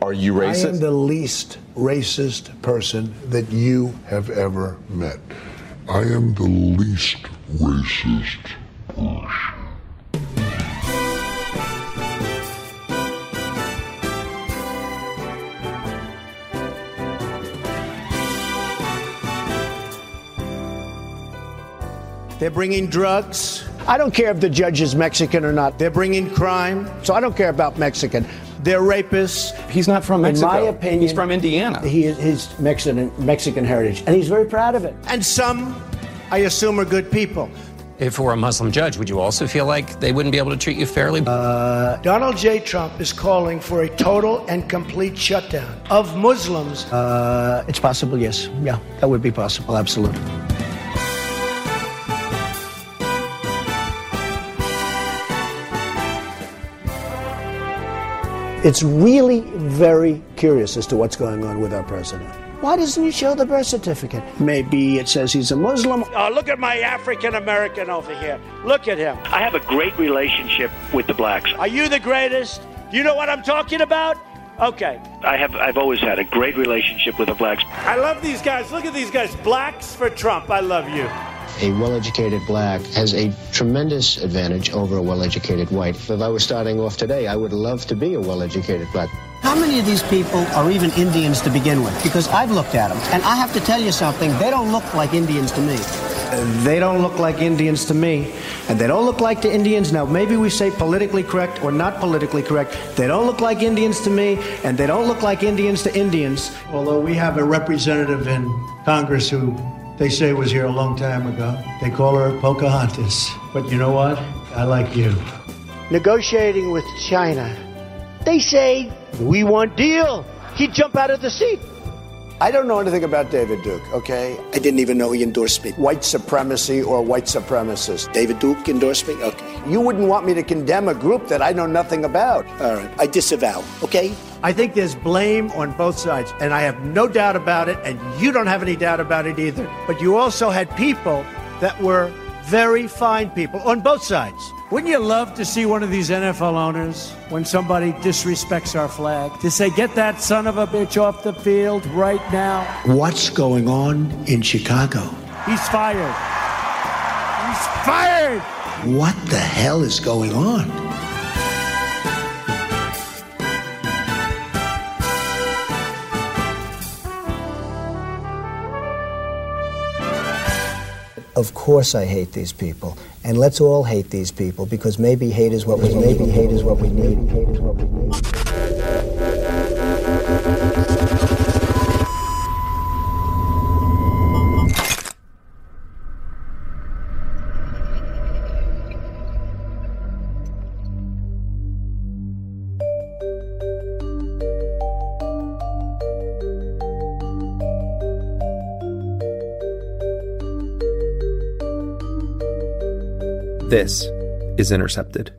Are you racist? I am the least racist person that you have ever met. I am the least racist person. They're bringing drugs. I don't care if the judge is Mexican or not. They're bringing crime. So I don't care about Mexican. They're rapists. He's not from Mexico. In my opinion, he's from Indiana. He is his Mexican Mexican heritage, and he's very proud of it. And some, I assume, are good people. If it were a Muslim judge, would you also feel like they wouldn't be able to treat you fairly? Uh, Donald J. Trump is calling for a total and complete shutdown of Muslims. Uh, it's possible, yes. Yeah, that would be possible, absolutely. It's really very curious as to what's going on with our president. Why doesn't he show the birth certificate? Maybe it says he's a Muslim. Oh, look at my African American over here. Look at him. I have a great relationship with the blacks. Are you the greatest? You know what I'm talking about? Okay. I have I've always had a great relationship with the blacks. I love these guys. Look at these guys. Blacks for Trump. I love you. A well educated black has a tremendous advantage over a well educated white. If I was starting off today, I would love to be a well educated black. How many of these people are even Indians to begin with? Because I've looked at them, and I have to tell you something, they don't look like Indians to me. They don't look like Indians to me, and they don't look like the Indians. Now, maybe we say politically correct or not politically correct. They don't look like Indians to me, and they don't look like Indians to Indians. Although we have a representative in Congress who they say was here a long time ago. They call her Pocahontas. But you know what? I like you. Negotiating with China. They say, we want deal. He'd jump out of the seat. I don't know anything about David Duke, okay? I didn't even know he endorsed me. White supremacy or white supremacist. David Duke endorsed me? Okay. You wouldn't want me to condemn a group that I know nothing about. All right. I disavow, okay? I think there's blame on both sides, and I have no doubt about it, and you don't have any doubt about it either. But you also had people that were very fine people on both sides. Wouldn't you love to see one of these NFL owners, when somebody disrespects our flag, to say, get that son of a bitch off the field right now? What's going on in Chicago? He's fired. He's fired! What the hell is going on? Of course I hate these people. And let's all hate these people because maybe hate is what we maybe hate is what we need. Hate is what we need. This is Intercepted.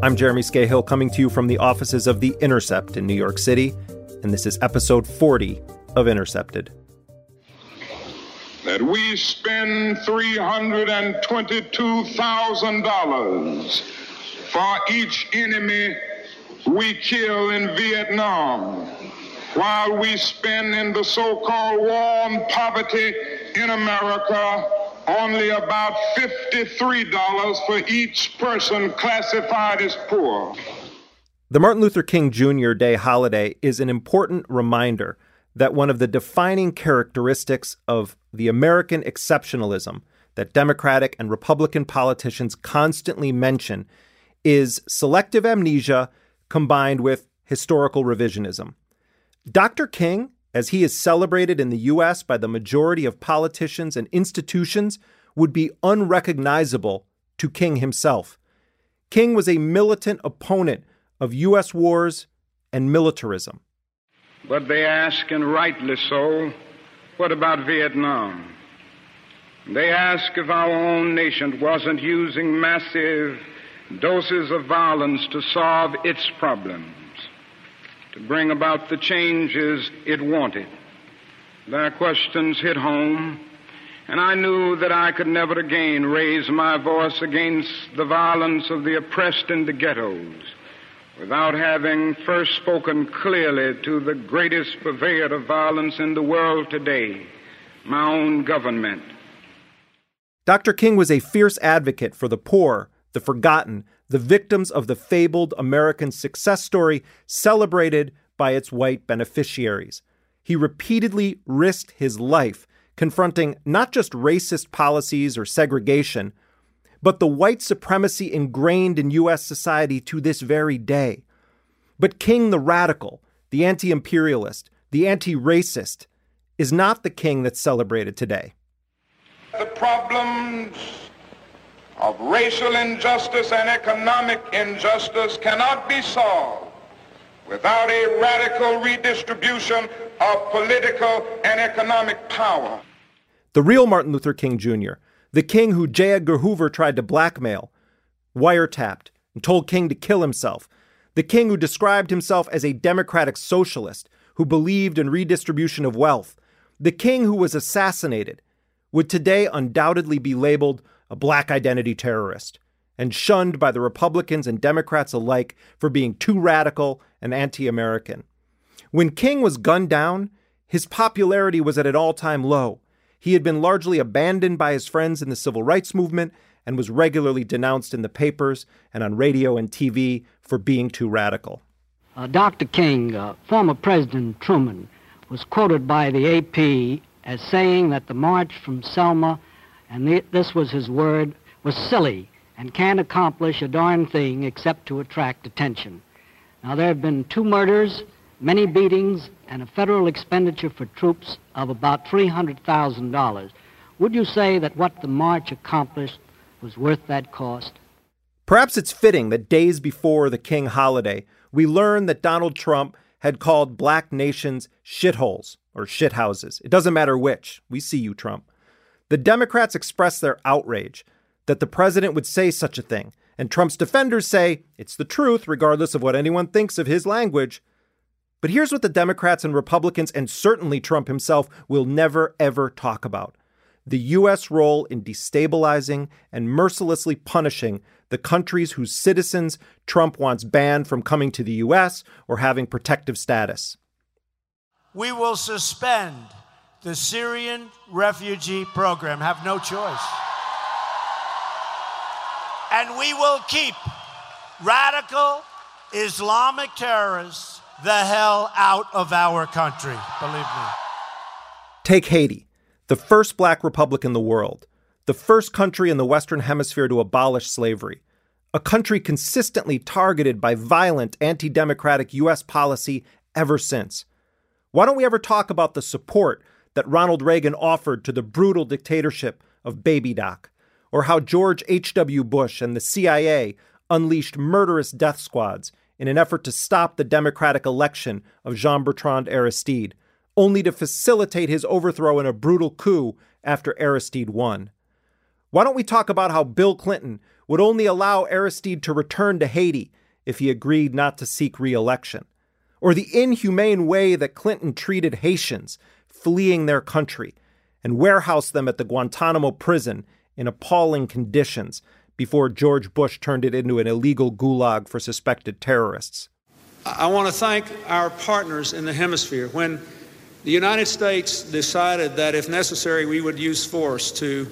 I'm Jeremy Scahill coming to you from the offices of The Intercept in New York City, and this is episode 40 of Intercepted. That we spend $322,000 for each enemy we kill in Vietnam, while we spend in the so called war on poverty in America only about $53 for each person classified as poor. The Martin Luther King Jr. Day holiday is an important reminder that one of the defining characteristics of the American exceptionalism that Democratic and Republican politicians constantly mention is selective amnesia combined with historical revisionism. Dr. King, as he is celebrated in the U.S. by the majority of politicians and institutions, would be unrecognizable to King himself. King was a militant opponent of U.S. wars and militarism. But they ask, and rightly so, what about Vietnam? They ask if our own nation wasn't using massive doses of violence to solve its problems, to bring about the changes it wanted. Their questions hit home, and I knew that I could never again raise my voice against the violence of the oppressed in the ghettos without having first spoken clearly to the greatest purveyor of violence in the world today, my own government. Dr. King was a fierce advocate for the poor, the forgotten, the victims of the fabled American success story celebrated by its white beneficiaries. He repeatedly risked his life confronting not just racist policies or segregation, but the white supremacy ingrained in U.S. society to this very day. But King the radical, the anti imperialist, the anti racist, is not the king that's celebrated today. The problems of racial injustice and economic injustice cannot be solved without a radical redistribution of political and economic power. The real Martin Luther King Jr., the king who J. Edgar Hoover tried to blackmail, wiretapped, and told King to kill himself, the king who described himself as a democratic socialist who believed in redistribution of wealth, the king who was assassinated, would today undoubtedly be labeled a black identity terrorist and shunned by the Republicans and Democrats alike for being too radical and anti American. When King was gunned down, his popularity was at an all time low. He had been largely abandoned by his friends in the civil rights movement and was regularly denounced in the papers and on radio and TV for being too radical. Uh, Dr. King, uh, former President Truman, was quoted by the AP as saying that the march from Selma, and the, this was his word, was silly and can't accomplish a darn thing except to attract attention. Now, there have been two murders, many beatings, and a federal expenditure for troops of about $300,000. Would you say that what the march accomplished was worth that cost? Perhaps it's fitting that days before the King holiday, we learn that Donald Trump had called black nations shitholes or shithouses. It doesn't matter which. We see you, Trump. The Democrats expressed their outrage that the president would say such a thing, and Trump's defenders say it's the truth, regardless of what anyone thinks of his language. But here's what the Democrats and Republicans, and certainly Trump himself, will never, ever talk about the U.S. role in destabilizing and mercilessly punishing the countries whose citizens Trump wants banned from coming to the U.S. or having protective status. We will suspend the Syrian refugee program, have no choice. And we will keep radical Islamic terrorists the hell out of our country, believe me. Take Haiti, the first black republic in the world, the first country in the Western Hemisphere to abolish slavery, a country consistently targeted by violent anti democratic U.S. policy ever since. Why don't we ever talk about the support that Ronald Reagan offered to the brutal dictatorship of Baby Doc, or how George H.W. Bush and the CIA unleashed murderous death squads in an effort to stop the democratic election of Jean Bertrand Aristide, only to facilitate his overthrow in a brutal coup after Aristide won. Why don't we talk about how Bill Clinton would only allow Aristide to return to Haiti if he agreed not to seek re election? Or the inhumane way that Clinton treated Haitians fleeing their country and warehoused them at the Guantanamo prison in appalling conditions before George Bush turned it into an illegal gulag for suspected terrorists. I want to thank our partners in the hemisphere. When the United States decided that if necessary we would use force to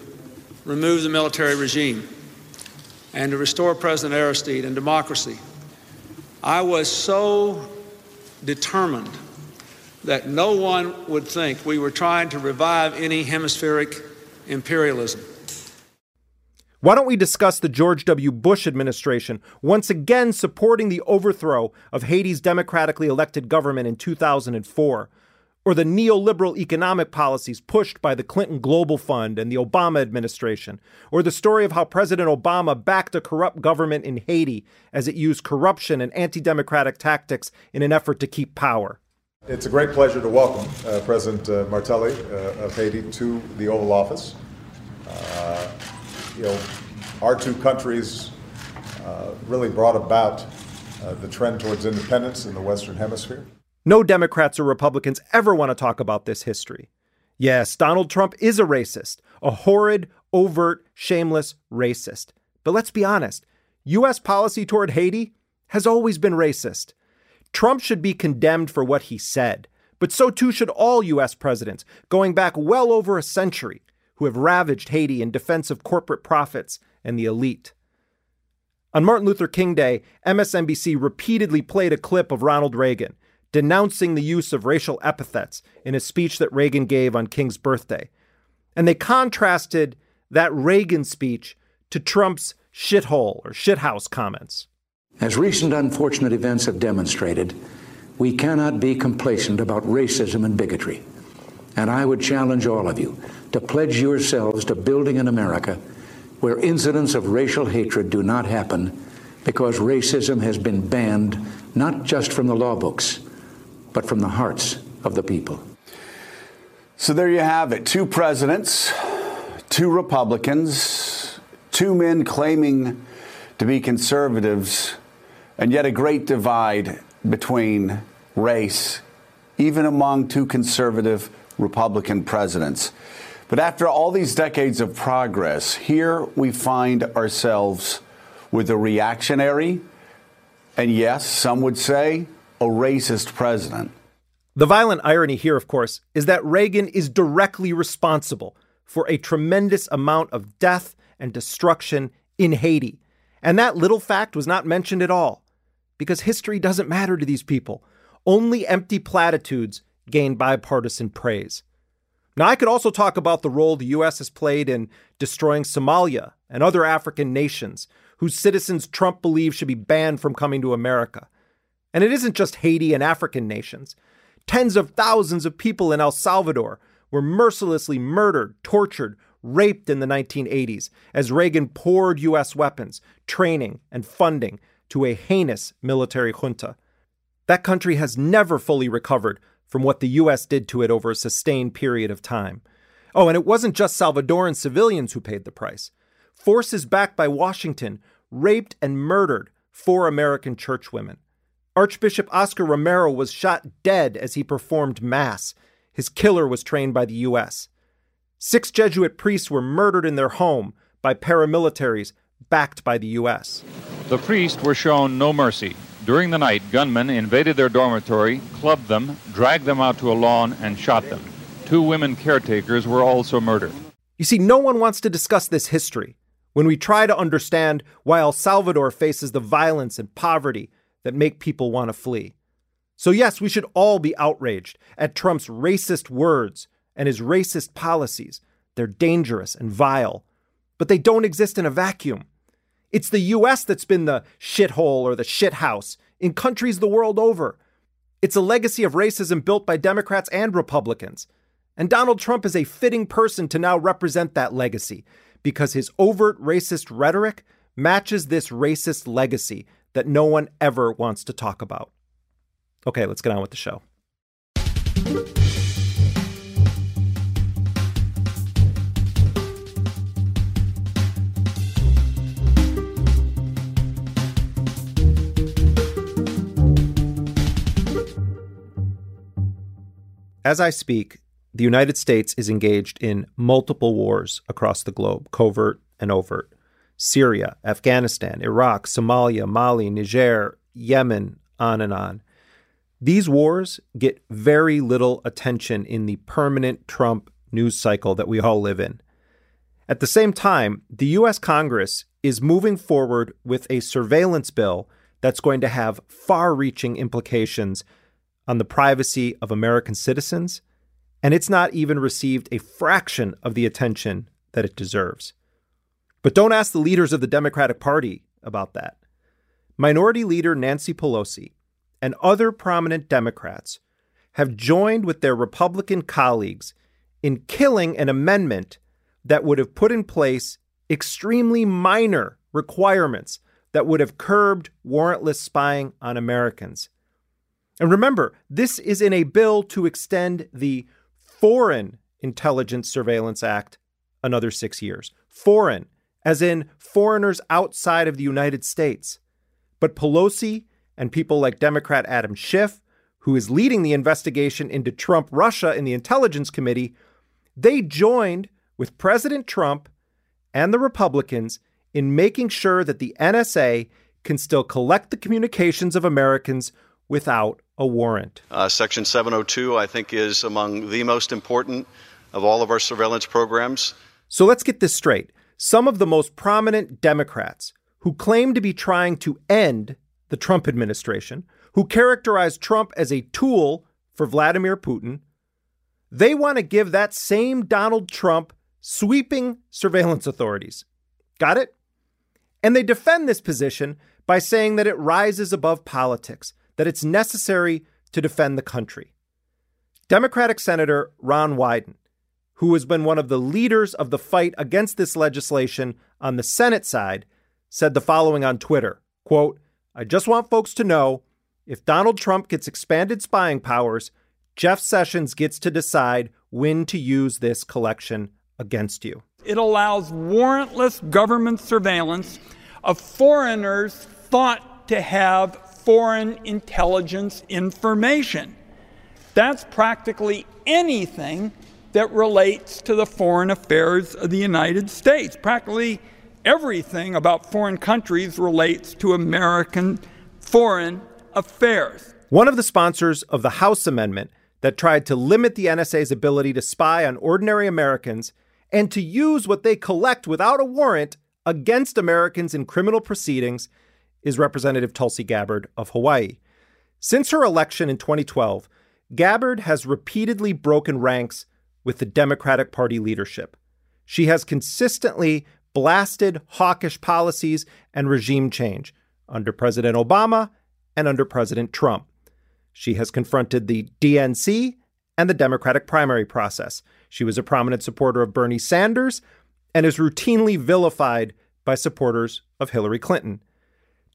remove the military regime and to restore President Aristide and democracy, I was so determined that no one would think we were trying to revive any hemispheric imperialism. Why don't we discuss the George W. Bush administration once again supporting the overthrow of Haiti's democratically elected government in 2004? Or the neoliberal economic policies pushed by the Clinton Global Fund and the Obama administration? Or the story of how President Obama backed a corrupt government in Haiti as it used corruption and anti democratic tactics in an effort to keep power? It's a great pleasure to welcome uh, President uh, Martelly uh, of Haiti to the Oval Office. You know, our two countries uh, really brought about uh, the trend towards independence in the Western Hemisphere. No Democrats or Republicans ever want to talk about this history. Yes, Donald Trump is a racist, a horrid, overt, shameless racist. But let's be honest U.S. policy toward Haiti has always been racist. Trump should be condemned for what he said, but so too should all U.S. presidents, going back well over a century, who have ravaged Haiti in defense of corporate profits and the elite. On Martin Luther King Day, MSNBC repeatedly played a clip of Ronald Reagan denouncing the use of racial epithets in a speech that Reagan gave on King's birthday. And they contrasted that Reagan speech to Trump's shithole or shithouse comments. As recent unfortunate events have demonstrated, we cannot be complacent about racism and bigotry. And I would challenge all of you to pledge yourselves to building an America where incidents of racial hatred do not happen because racism has been banned not just from the law books, but from the hearts of the people. So there you have it two presidents, two Republicans, two men claiming to be conservatives, and yet a great divide between race, even among two conservative Republican presidents. But after all these decades of progress, here we find ourselves with a reactionary, and yes, some would say, a racist president. The violent irony here, of course, is that Reagan is directly responsible for a tremendous amount of death and destruction in Haiti. And that little fact was not mentioned at all, because history doesn't matter to these people. Only empty platitudes gain bipartisan praise. Now, I could also talk about the role the U.S. has played in destroying Somalia and other African nations whose citizens Trump believes should be banned from coming to America. And it isn't just Haiti and African nations. Tens of thousands of people in El Salvador were mercilessly murdered, tortured, raped in the 1980s as Reagan poured U.S. weapons, training, and funding to a heinous military junta. That country has never fully recovered from what the U.S. did to it over a sustained period of time. Oh, and it wasn't just Salvadoran civilians who paid the price. Forces backed by Washington raped and murdered four American churchwomen. Archbishop Oscar Romero was shot dead as he performed Mass. His killer was trained by the U.S. Six Jesuit priests were murdered in their home by paramilitaries backed by the U.S. The priests were shown no mercy. During the night, gunmen invaded their dormitory, clubbed them, dragged them out to a lawn, and shot them. Two women caretakers were also murdered. You see, no one wants to discuss this history. When we try to understand why El Salvador faces the violence and poverty that make people want to flee. So, yes, we should all be outraged at Trump's racist words and his racist policies. They're dangerous and vile, but they don't exist in a vacuum. It's the US that's been the shithole or the shithouse in countries the world over. It's a legacy of racism built by Democrats and Republicans. And Donald Trump is a fitting person to now represent that legacy because his overt racist rhetoric matches this racist legacy that no one ever wants to talk about. Okay, let's get on with the show. As I speak, the United States is engaged in multiple wars across the globe, covert and overt. Syria, Afghanistan, Iraq, Somalia, Mali, Niger, Yemen, on and on. These wars get very little attention in the permanent Trump news cycle that we all live in. At the same time, the U.S. Congress is moving forward with a surveillance bill that's going to have far reaching implications on the privacy of American citizens, and it's not even received a fraction of the attention that it deserves. But don't ask the leaders of the Democratic Party about that. Minority Leader Nancy Pelosi and other prominent Democrats have joined with their Republican colleagues in killing an amendment that would have put in place extremely minor requirements that would have curbed warrantless spying on Americans. And remember, this is in a bill to extend the Foreign Intelligence Surveillance Act another six years. Foreign, as in foreigners outside of the United States. But Pelosi and people like Democrat Adam Schiff, who is leading the investigation into Trump Russia in the Intelligence Committee, they joined with President Trump and the Republicans in making sure that the NSA can still collect the communications of Americans without a warrant. Uh, Section 702, I think, is among the most important of all of our surveillance programs. So let's get this straight. Some of the most prominent Democrats who claim to be trying to end the Trump administration, who characterize Trump as a tool for Vladimir Putin, they want to give that same Donald Trump sweeping surveillance authorities. Got it? And they defend this position by saying that it rises above politics, that it's necessary to defend the country. Democratic Senator Ron Wyden, who has been one of the leaders of the fight against this legislation on the Senate side, said the following on Twitter quote, I just want folks to know if Donald Trump gets expanded spying powers, Jeff Sessions gets to decide when to use this collection against you. It allows warrantless government surveillance of foreigners thought to have foreign intelligence information. That's practically anything that relates to the foreign affairs of the United States. Practically everything about foreign countries relates to American foreign affairs. One of the sponsors of the House amendment that tried to limit the NSA's ability to spy on ordinary Americans and to use what they collect without a warrant against Americans in criminal proceedings is Representative Tulsi Gabbard of Hawaii. Since her election in 2012, Gabbard has repeatedly broken ranks with the Democratic Party leadership. She has consistently blasted hawkish policies and regime change under President Obama and under President Trump. She has confronted the DNC and the Democratic primary process. She was a prominent supporter of Bernie Sanders and is routinely vilified by supporters of Hillary Clinton.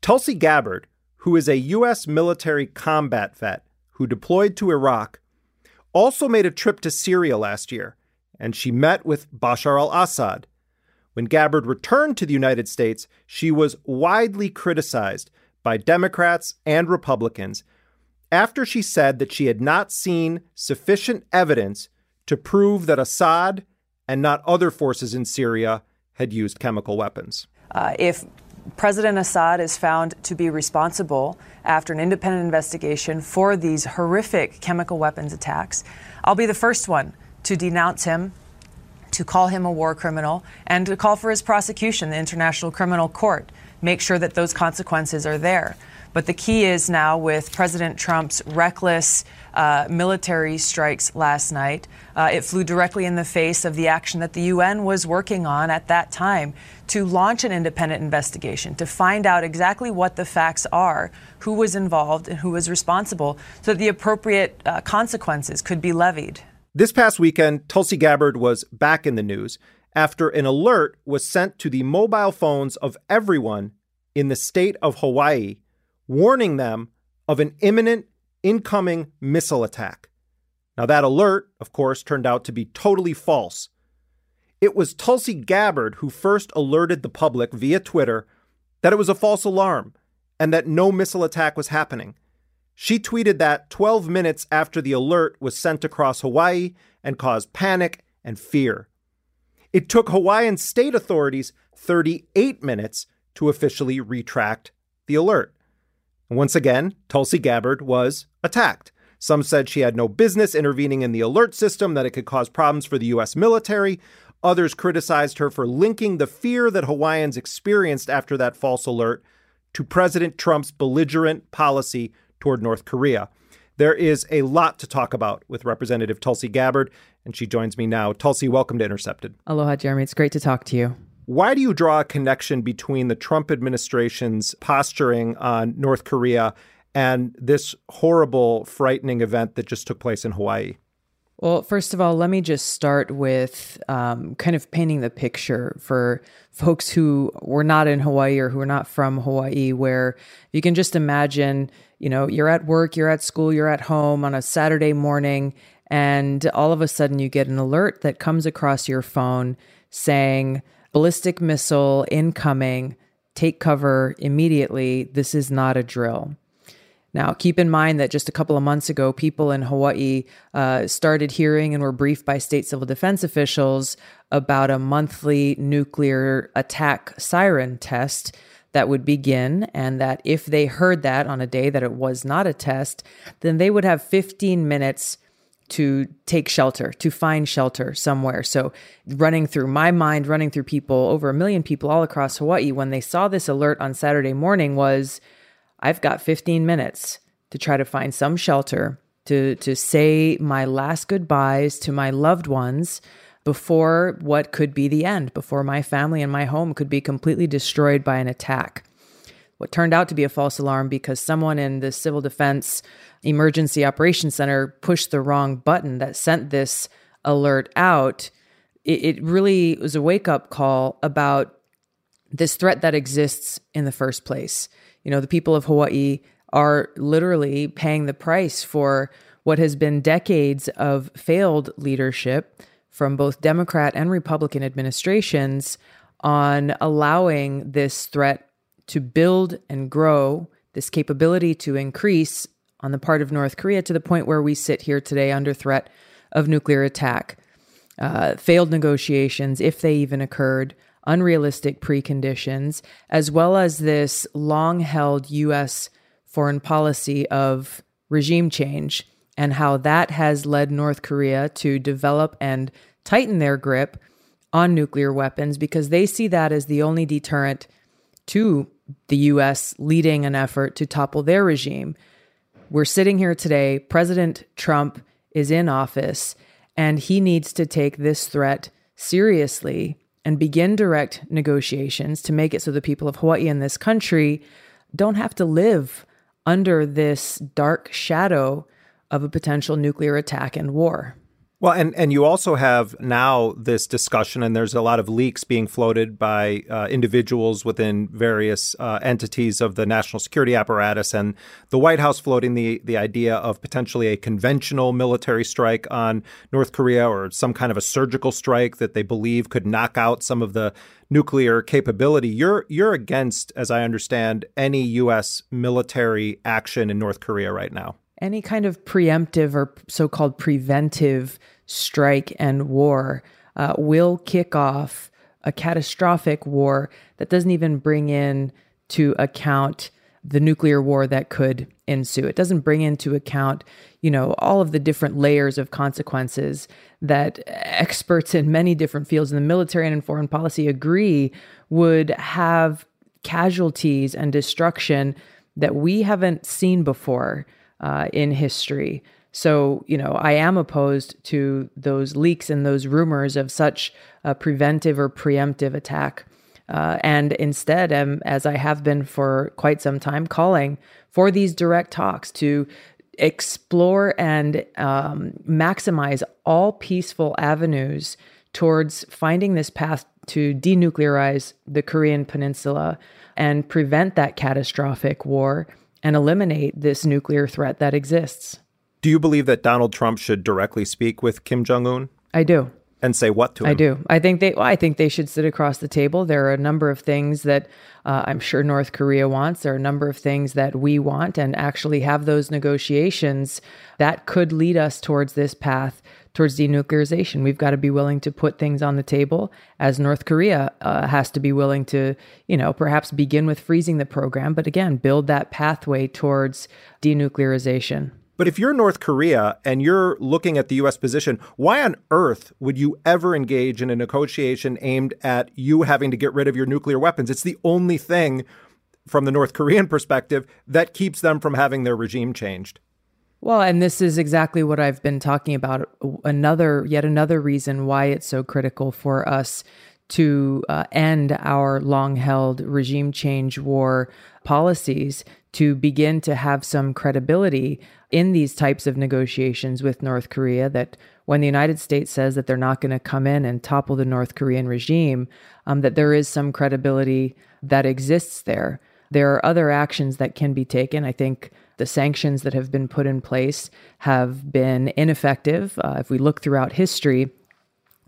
Tulsi Gabbard, who is a U.S. military combat vet who deployed to Iraq, also made a trip to Syria last year, and she met with Bashar al Assad. When Gabbard returned to the United States, she was widely criticized by Democrats and Republicans after she said that she had not seen sufficient evidence to prove that Assad and not other forces in Syria had used chemical weapons. Uh, if President Assad is found to be responsible after an independent investigation for these horrific chemical weapons attacks, I'll be the first one to denounce him, to call him a war criminal, and to call for his prosecution, the International Criminal Court. Make sure that those consequences are there. But the key is now with President Trump's reckless uh, military strikes last night, uh, it flew directly in the face of the action that the UN was working on at that time to launch an independent investigation, to find out exactly what the facts are, who was involved, and who was responsible, so that the appropriate uh, consequences could be levied. This past weekend, Tulsi Gabbard was back in the news after an alert was sent to the mobile phones of everyone in the state of Hawaii warning them of an imminent incoming missile attack. Now, that alert, of course, turned out to be totally false. It was Tulsi Gabbard who first alerted the public via Twitter that it was a false alarm and that no missile attack was happening. She tweeted that 12 minutes after the alert was sent across Hawaii and caused panic and fear. It took Hawaiian state authorities 38 minutes to officially retract the alert. Once again, Tulsi Gabbard was attacked. Some said she had no business intervening in the alert system, that it could cause problems for the U.S. military. Others criticized her for linking the fear that Hawaiians experienced after that false alert to President Trump's belligerent policy toward North Korea. There is a lot to talk about with Representative Tulsi Gabbard, and she joins me now. Tulsi, welcome to Intercepted. Aloha, Jeremy. It's great to talk to you. Why do you draw a connection between the Trump administration's posturing on North Korea and this horrible, frightening event that just took place in Hawaii? Well, first of all, let me just start with um, kind of painting the picture for folks who were not in Hawaii or who are not from Hawaii, where you can just imagine, you know, you're at work, you're at school, you're at home on a Saturday morning, and all of a sudden you get an alert that comes across your phone saying, ballistic missile incoming, take cover immediately. This is not a drill. Now, keep in mind that just a couple of months ago, people in Hawaii uh, started hearing and were briefed by state civil defense officials about a monthly nuclear attack siren test that would begin, and that if they heard that on a day that it was not a test, then they would have 15 minutes to take shelter, to find shelter somewhere. So, running through my mind, running through people, over a million people all across Hawaii, when they saw this alert on Saturday morning, was I've got 15 minutes to try to find some shelter, to, to say my last goodbyes to my loved ones before what could be the end, before my family and my home could be completely destroyed by an attack. What turned out to be a false alarm because someone in the Civil Defense Emergency Operations Center pushed the wrong button that sent this alert out. It, it really was a wake up call about this threat that exists in the first place. You know, the people of Hawaii are literally paying the price for what has been decades of failed leadership from both Democrat and Republican administrations on allowing this threat to build and grow, this capability to increase on the part of North Korea to the point where we sit here today under threat of nuclear attack. Uh, failed negotiations, if they even occurred, unrealistic preconditions, as well as this long held U.S. foreign policy of regime change and how that has led North Korea to develop and tighten their grip on nuclear weapons because they see that as the only deterrent to the U.S. leading an effort to topple their regime. We're sitting here today, President Trump is in office, and he needs to take this threat seriously and begin direct negotiations to make it so the people of Hawaii and this country don't have to live under this dark shadow of a potential nuclear attack and war. Well, and, and you also have now this discussion, and there's a lot of leaks being floated by uh, individuals within various uh, entities of the national security apparatus, and the White House floating the, the idea of potentially a conventional military strike on North Korea or some kind of a surgical strike that they believe could knock out some of the nuclear capability. You're you're against, as I understand, any U.S. military action in North Korea right now any kind of preemptive or so called preventive strike and war uh, will kick off a catastrophic war that doesn't even bring in to account the nuclear war that could ensue. It doesn't bring into account, you know, all of the different layers of consequences that experts in many different fields in the military and in foreign policy agree would have casualties and destruction that we haven't seen before uh, in history. So, you know, I am opposed to those leaks and those rumors of such a preventive or preemptive attack. Uh, and instead, am, as I have been for quite some time, calling for these direct talks to explore and um, maximize all peaceful avenues towards finding this path to denuclearize the Korean Peninsula and prevent that catastrophic war and eliminate this nuclear threat that exists. Do you believe that Donald Trump should directly speak with Kim Jong Un? I do. And say what to him? I do. I think they. Well, I think they should sit across the table. There are a number of things that uh, I'm sure North Korea wants. There are a number of things that we want, and actually have those negotiations that could lead us towards this path towards denuclearization. We've got to be willing to put things on the table, as North Korea uh, has to be willing to, you know, perhaps begin with freezing the program, but again, build that pathway towards denuclearization. But if you're North Korea and you're looking at the U.S. position, why on earth would you ever engage in a negotiation aimed at you having to get rid of your nuclear weapons? It's the only thing from the North Korean perspective that keeps them from having their regime changed. Well, and this is exactly what I've been talking about. Another, yet another reason why it's so critical for us to uh, end our long held regime change war policies to begin to have some credibility in these types of negotiations with North Korea. That when the United States says that they're not going to come in and topple the North Korean regime, um, that there is some credibility that exists there. There are other actions that can be taken. I think the sanctions that have been put in place have been ineffective. Uh, if we look throughout history,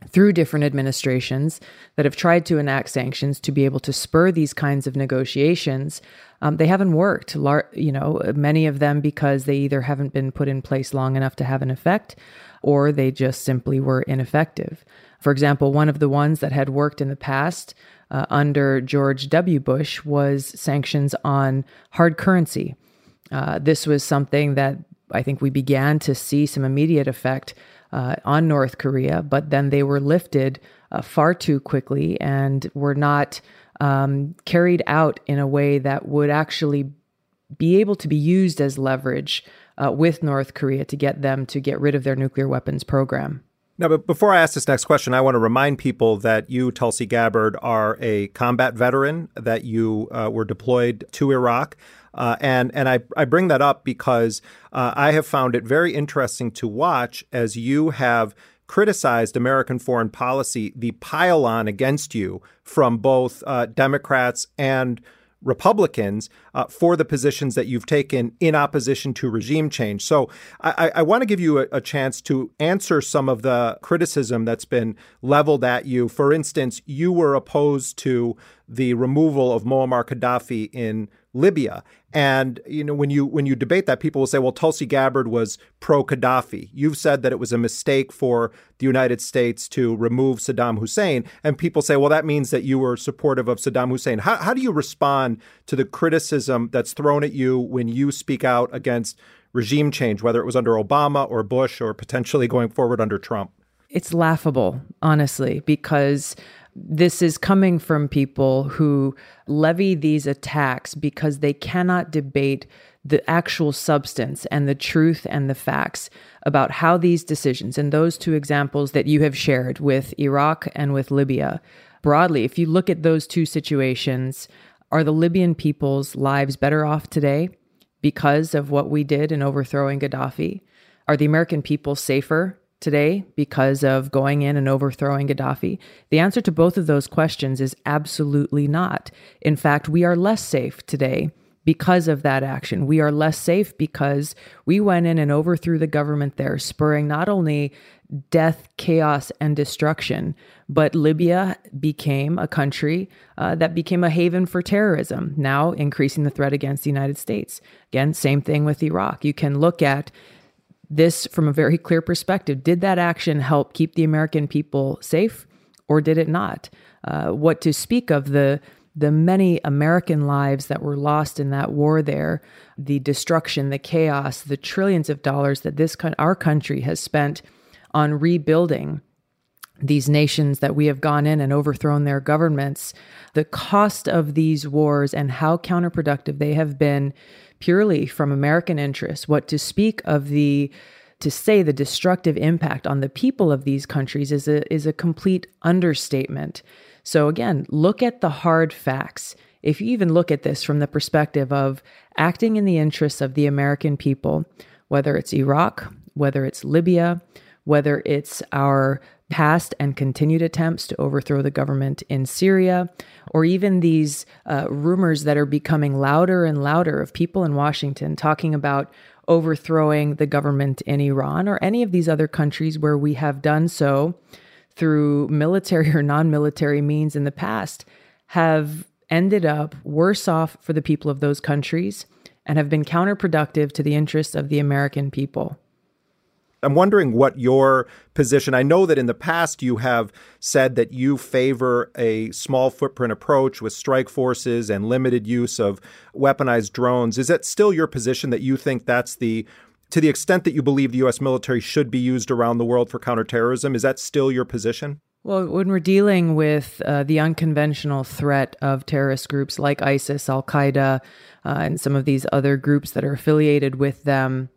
through different administrations that have tried to enact sanctions to be able to spur these kinds of negotiations, um, they haven't worked. You know, many of them because they either haven't been put in place long enough to have an effect, or they just simply were ineffective. For example, one of the ones that had worked in the past uh, under George W. Bush was sanctions on hard currency. Uh, this was something that I think we began to see some immediate effect uh, on North Korea, but then they were lifted uh, far too quickly and were not um, carried out in a way that would actually be able to be used as leverage uh, with North Korea to get them to get rid of their nuclear weapons program. Now, but before I ask this next question, I want to remind people that you, Tulsi Gabbard, are a combat veteran, that you uh, were deployed to Iraq. Uh, and and I, I bring that up because uh, I have found it very interesting to watch as you have criticized American foreign policy, the pile on against you from both uh, Democrats and Republicans uh, for the positions that you've taken in opposition to regime change. So I, I want to give you a, a, chance to answer some of the criticism that's been leveled at you. For instance, you were opposed to the removal of Muammar Gaddafi in Libya. And you know when you when you debate that, people will say, "Well, Tulsi Gabbard was pro Gaddafi." You've said that it was a mistake for the United States to remove Saddam Hussein, and people say, "Well, that means that you were supportive of Saddam Hussein." How, how do you respond to the criticism that's thrown at you when you speak out against regime change, whether it was under Obama or Bush or potentially going forward under Trump? It's laughable, honestly, because this is coming from people who levy these attacks because they cannot debate the actual substance and the truth and the facts about how these decisions and those two examples that you have shared with Iraq and with Libya broadly, if you look at those two situations, are the Libyan people's lives better off today because of what we did in overthrowing Gaddafi? Are the American people safer today because of going in and overthrowing Gaddafi? The answer to both of those questions is absolutely not. In fact, we are less safe today because of that action. We are less safe because we went in and overthrew the government there, spurring not only death, chaos, and destruction, but Libya became a country uh, that became a haven for terrorism, now increasing the threat against the United States. Again, same thing with Iraq. You can look at this from a very clear perspective. Did that action help keep the American people safe, or did it not? Uh, what to speak of the the many American lives that were lost in that war there, the destruction, the chaos, the trillions of dollars that this our country has spent on rebuilding these nations that we have gone in and overthrown their governments, the cost of these wars and how counterproductive they have been purely from American interests, what to speak of the to say the destructive impact on the people of these countries is a is a complete understatement. So again, look at the hard facts. If you even look at this from the perspective of acting in the interests of the American people, whether it's Iraq, whether it's Libya, whether it's our past and continued attempts to overthrow the government in Syria, or even these uh, rumors that are becoming louder and louder of people in Washington talking about overthrowing the government in Iran or any of these other countries where we have done so through military or non military means in the past, have ended up worse off for the people of those countries and have been counterproductive to the interests of the American people. I'm wondering what your position. I know that in the past you have said that you favor a small footprint approach with strike forces and limited use of weaponized drones. Is that still your position that you think that's the to the extent that you believe the US military should be used around the world for counterterrorism, is that still your position? Well, when we're dealing with uh, the unconventional threat of terrorist groups like ISIS, Al Qaeda, uh, and some of these other groups that are affiliated with them,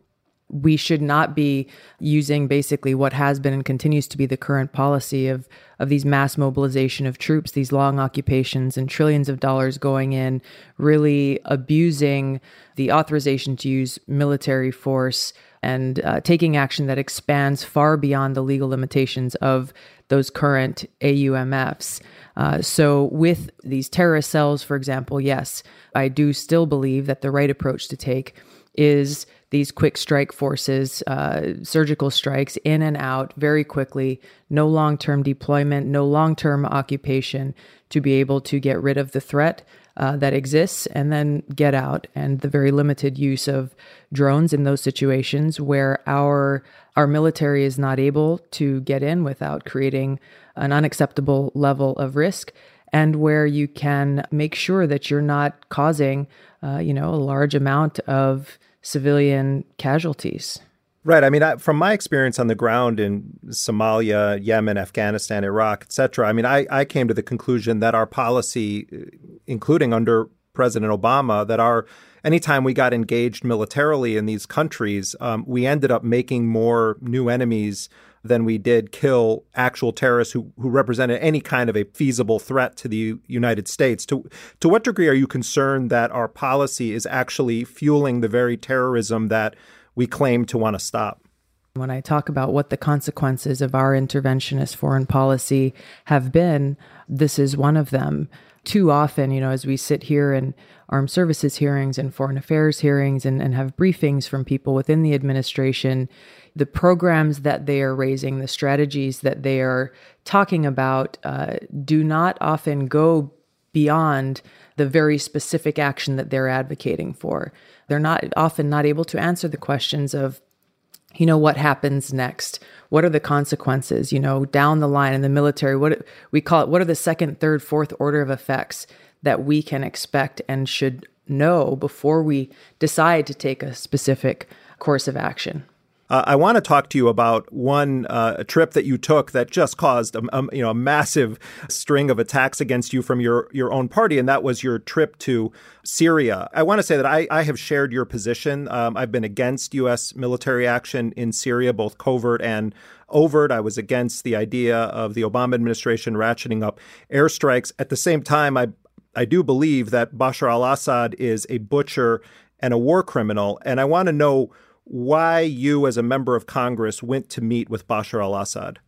we should not be using basically what has been and continues to be the current policy of of these mass mobilization of troops, these long occupations and trillions of dollars going in, really abusing the authorization to use military force and uh, taking action that expands far beyond the legal limitations of those current AUMFs. Uh, so, with these terrorist cells, for example, yes, I do still believe that the right approach to take is these quick strike forces, uh, surgical strikes in and out very quickly, no long term deployment, no long term occupation to be able to get rid of the threat. Uh, that exists and then get out and the very limited use of drones in those situations where our our military is not able to get in without creating an unacceptable level of risk and where you can make sure that you're not causing uh, you know a large amount of civilian casualties. Right. I mean, I, from my experience on the ground in Somalia, Yemen, Afghanistan, Iraq, et cetera, I mean, I, I came to the conclusion that our policy, including under President Obama, that our anytime we got engaged militarily in these countries, um, we ended up making more new enemies than we did kill actual terrorists who, who represented any kind of a feasible threat to the United States. To, to what degree are you concerned that our policy is actually fueling the very terrorism that we claim to want to stop? When I talk about what the consequences of our interventionist foreign policy have been, this is one of them. Too often, you know, as we sit here in armed services hearings and foreign affairs hearings and, and have briefings from people within the administration, the programs that they are raising, the strategies that they are talking about, uh, do not often go beyond the very specific action that they're advocating for. They're not often not able to answer the questions of, you know, what happens next? What are the consequences? You know, down the line in the military, what we call it, what are the second, third, fourth order of effects that we can expect and should know before we decide to take a specific course of action? Uh, I want to talk to you about one uh, trip that you took that just caused a, a, you know a massive string of attacks against you from your your own party, and that was your trip to Syria. I want to say that I, I have shared your position. Um, I've been against U.S. military action in Syria, both covert and overt. I was against the idea of the Obama administration ratcheting up airstrikes. At the same time, I I do believe that Bashar al-Assad is a butcher and a war criminal, and I want to know why you, as a member of Congress, went to meet with Bashar al Assad.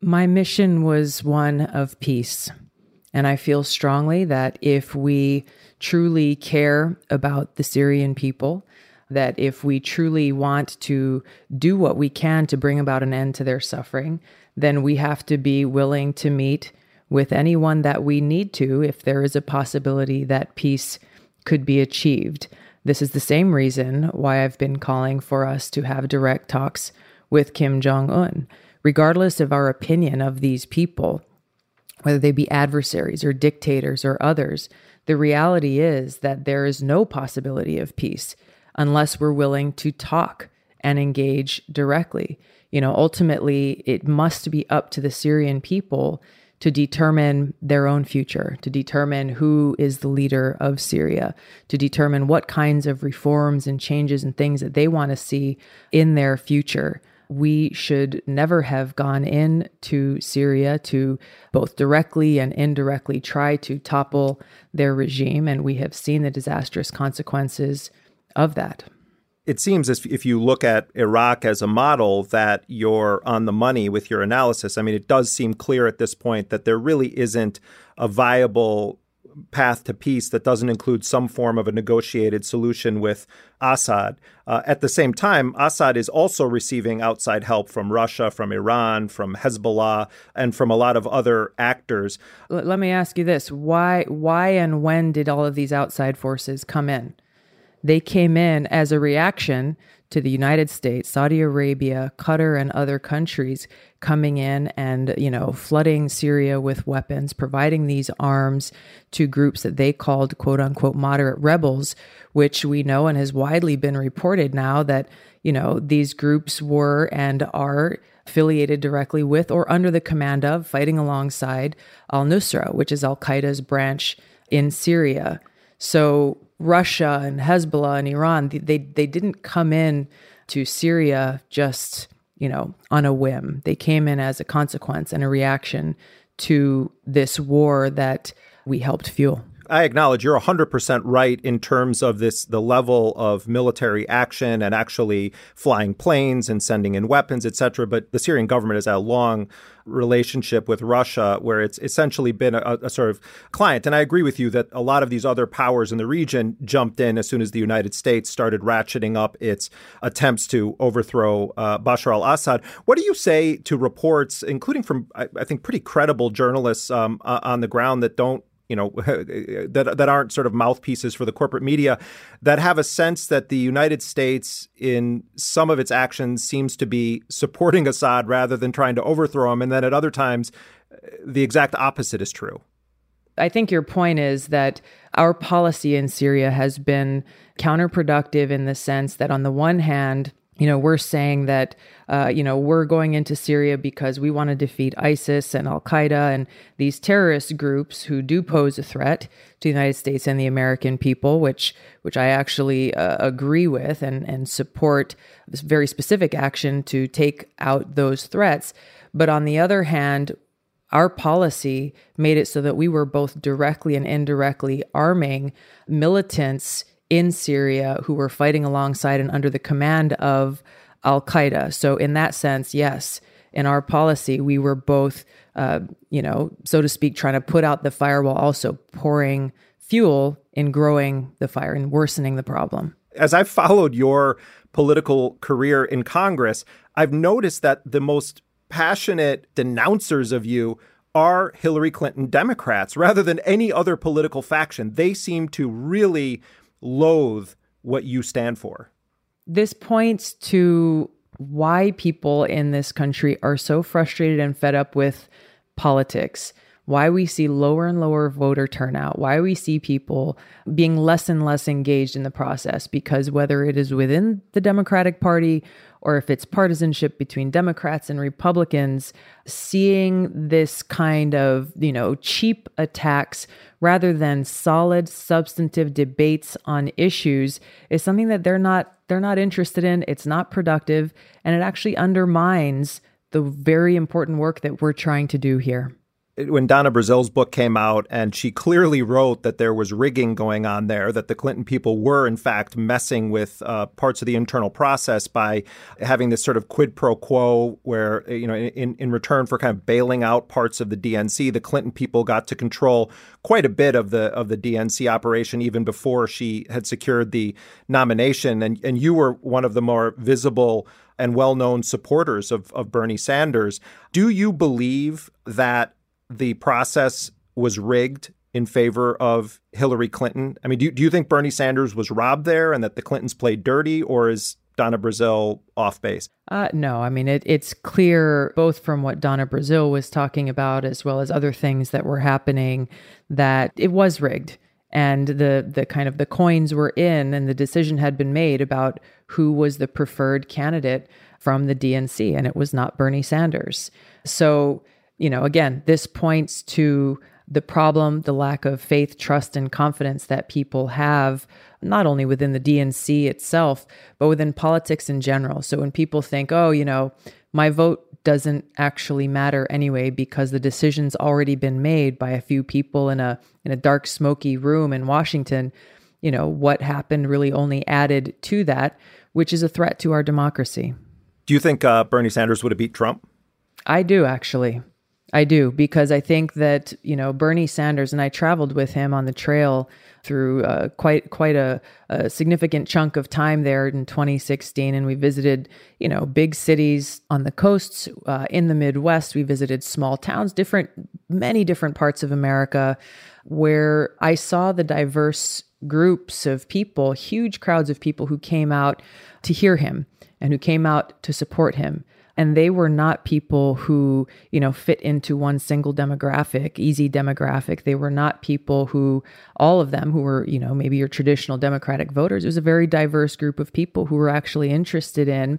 My mission was one of peace. And I feel strongly that if we truly care about the Syrian people, that if we truly want to do what we can to bring about an end to their suffering, then we have to be willing to meet with anyone that we need to if there is a possibility that peace could be achieved. This is the same reason why I've been calling for us to have direct talks with Kim Jong un. Regardless of our opinion of these people, whether they be adversaries or dictators or others, the reality is that there is no possibility of peace unless we're willing to talk and engage directly. You know, ultimately, it must be up to the Syrian people to determine their own future, to determine who is the leader of Syria, to determine what kinds of reforms and changes and things that they want to see in their future. We should never have gone in to Syria to both directly and indirectly try to topple their regime, and we have seen the disastrous consequences of that it seems as if you look at Iraq as a model that you're on the money with your analysis. I mean, it does seem clear at this point that there really isn't a viable path to peace that doesn't include some form of a negotiated solution with Assad. Uh, at the same time, Assad is also receiving outside help from Russia, from Iran, from Hezbollah, and from a lot of other actors. Let me ask you this: Why, why, and when did all of these outside forces come in? They came in as a reaction to the United States, Saudi Arabia, Qatar, and other countries coming in and, you know, flooding Syria with weapons, providing these arms to groups that they called quote unquote moderate rebels, which we know and has widely been reported now that, you know, these groups were and are affiliated directly with or under the command of, fighting alongside al Nusra, which is Al Qaeda's branch in Syria. So Russia and Hezbollah and Iran, they they didn't come in to Syria just, you know, on a whim. They came in as a consequence and a reaction to this war that we helped fuel. I acknowledge you're 100% right in terms of this the level of military action and actually flying planes and sending in weapons, etc. But the Syrian government has had a long relationship with Russia where it's essentially been a, a, sort of client. And I agree with you that a lot of these other powers in the region jumped in as soon as the United States started ratcheting up its attempts to overthrow uh, Bashar al Assad. What do you say to reports, including from, I, I think, pretty credible journalists um, uh, on the ground that don't you know that that aren't sort of mouthpieces for the corporate media that have a sense that the United States in some of its actions seems to be supporting Assad rather than trying to overthrow him and then at other times the exact opposite is true. I think your point is that our policy in Syria has been counterproductive in the sense that on the one hand you know, we're saying that, uh, you know, we're going into Syria because we want to defeat ISIS and Al Qaeda and these terrorist groups who do pose a threat to the United States and the American people, which which I actually uh, agree with and and support this very specific action to take out those threats. But on the other hand, our policy made it so that we were both directly and indirectly arming militants in Syria who were fighting alongside and under the command of Al Qaeda. So, in that sense, yes, in our policy, we were both, uh, you know, so to speak, trying to put out the fire while also pouring fuel in growing the fire and worsening the problem. As I've followed your political career in Congress, I've noticed that the most passionate denouncers of you are Hillary Clinton Democrats rather than any other political faction. They seem to really loathe what you stand for. This points to why people in this country are so frustrated and fed up with politics why we see lower and lower voter turnout, why we see people being less and less engaged in the process, because whether it is within the Democratic Party or if it's partisanship between Democrats and Republicans, seeing this kind of, you know, cheap attacks rather than solid substantive debates on issues is something that they're not they're not interested in. It's not productive and it actually undermines the very important work that we're trying to do here when Donna Brazile's book came out, and she clearly wrote that there was rigging going on there, that the Clinton people were, in fact, messing with uh, parts of the internal process by having this sort of quid pro quo where, you know, in, in return for kind of bailing out parts of the DNC, the Clinton people got to control quite a bit of the of the DNC operation even before she had secured the nomination. And, and you were one of the more visible and well known supporters of, of Bernie Sanders. Do you believe that the process was rigged in favor of Hillary Clinton? I mean, do, do you think Bernie Sanders was robbed there and that the Clintons played dirty, or is Donna Brazile off base? Uh, no, I mean, it, it's clear both from what Donna Brazile was talking about as well as other things that were happening that it was rigged. And the the kind of the coins were in, and the decision had been made about who was the preferred candidate from the DNC, and it was not Bernie Sanders. So you know, again, this points to the problem, the lack of faith, trust, and confidence that people have, not only within the DNC itself, but within politics in general. So when people think, oh, you know, my vote doesn't actually matter anyway because the decision's already been made by a few people in a in a dark smoky room in Washington, you know, what happened really only added to that, which is a threat to our democracy. Do you think uh, Bernie Sanders would have beat Trump? I do actually. I do because I think that you know Bernie Sanders and I traveled with him on the trail through uh, quite quite a, a, significant chunk of time there in 2016, and we visited you know big cities on the coasts uh, in the Midwest. We visited small towns, different many different parts of America, where I saw the diverse groups of people, huge crowds of people who came out to hear him and who came out to support him and they were not people who you know fit into one single demographic easy demographic they were not people who all of them who were you know maybe your traditional democratic voters it was a very diverse group of people who were actually interested in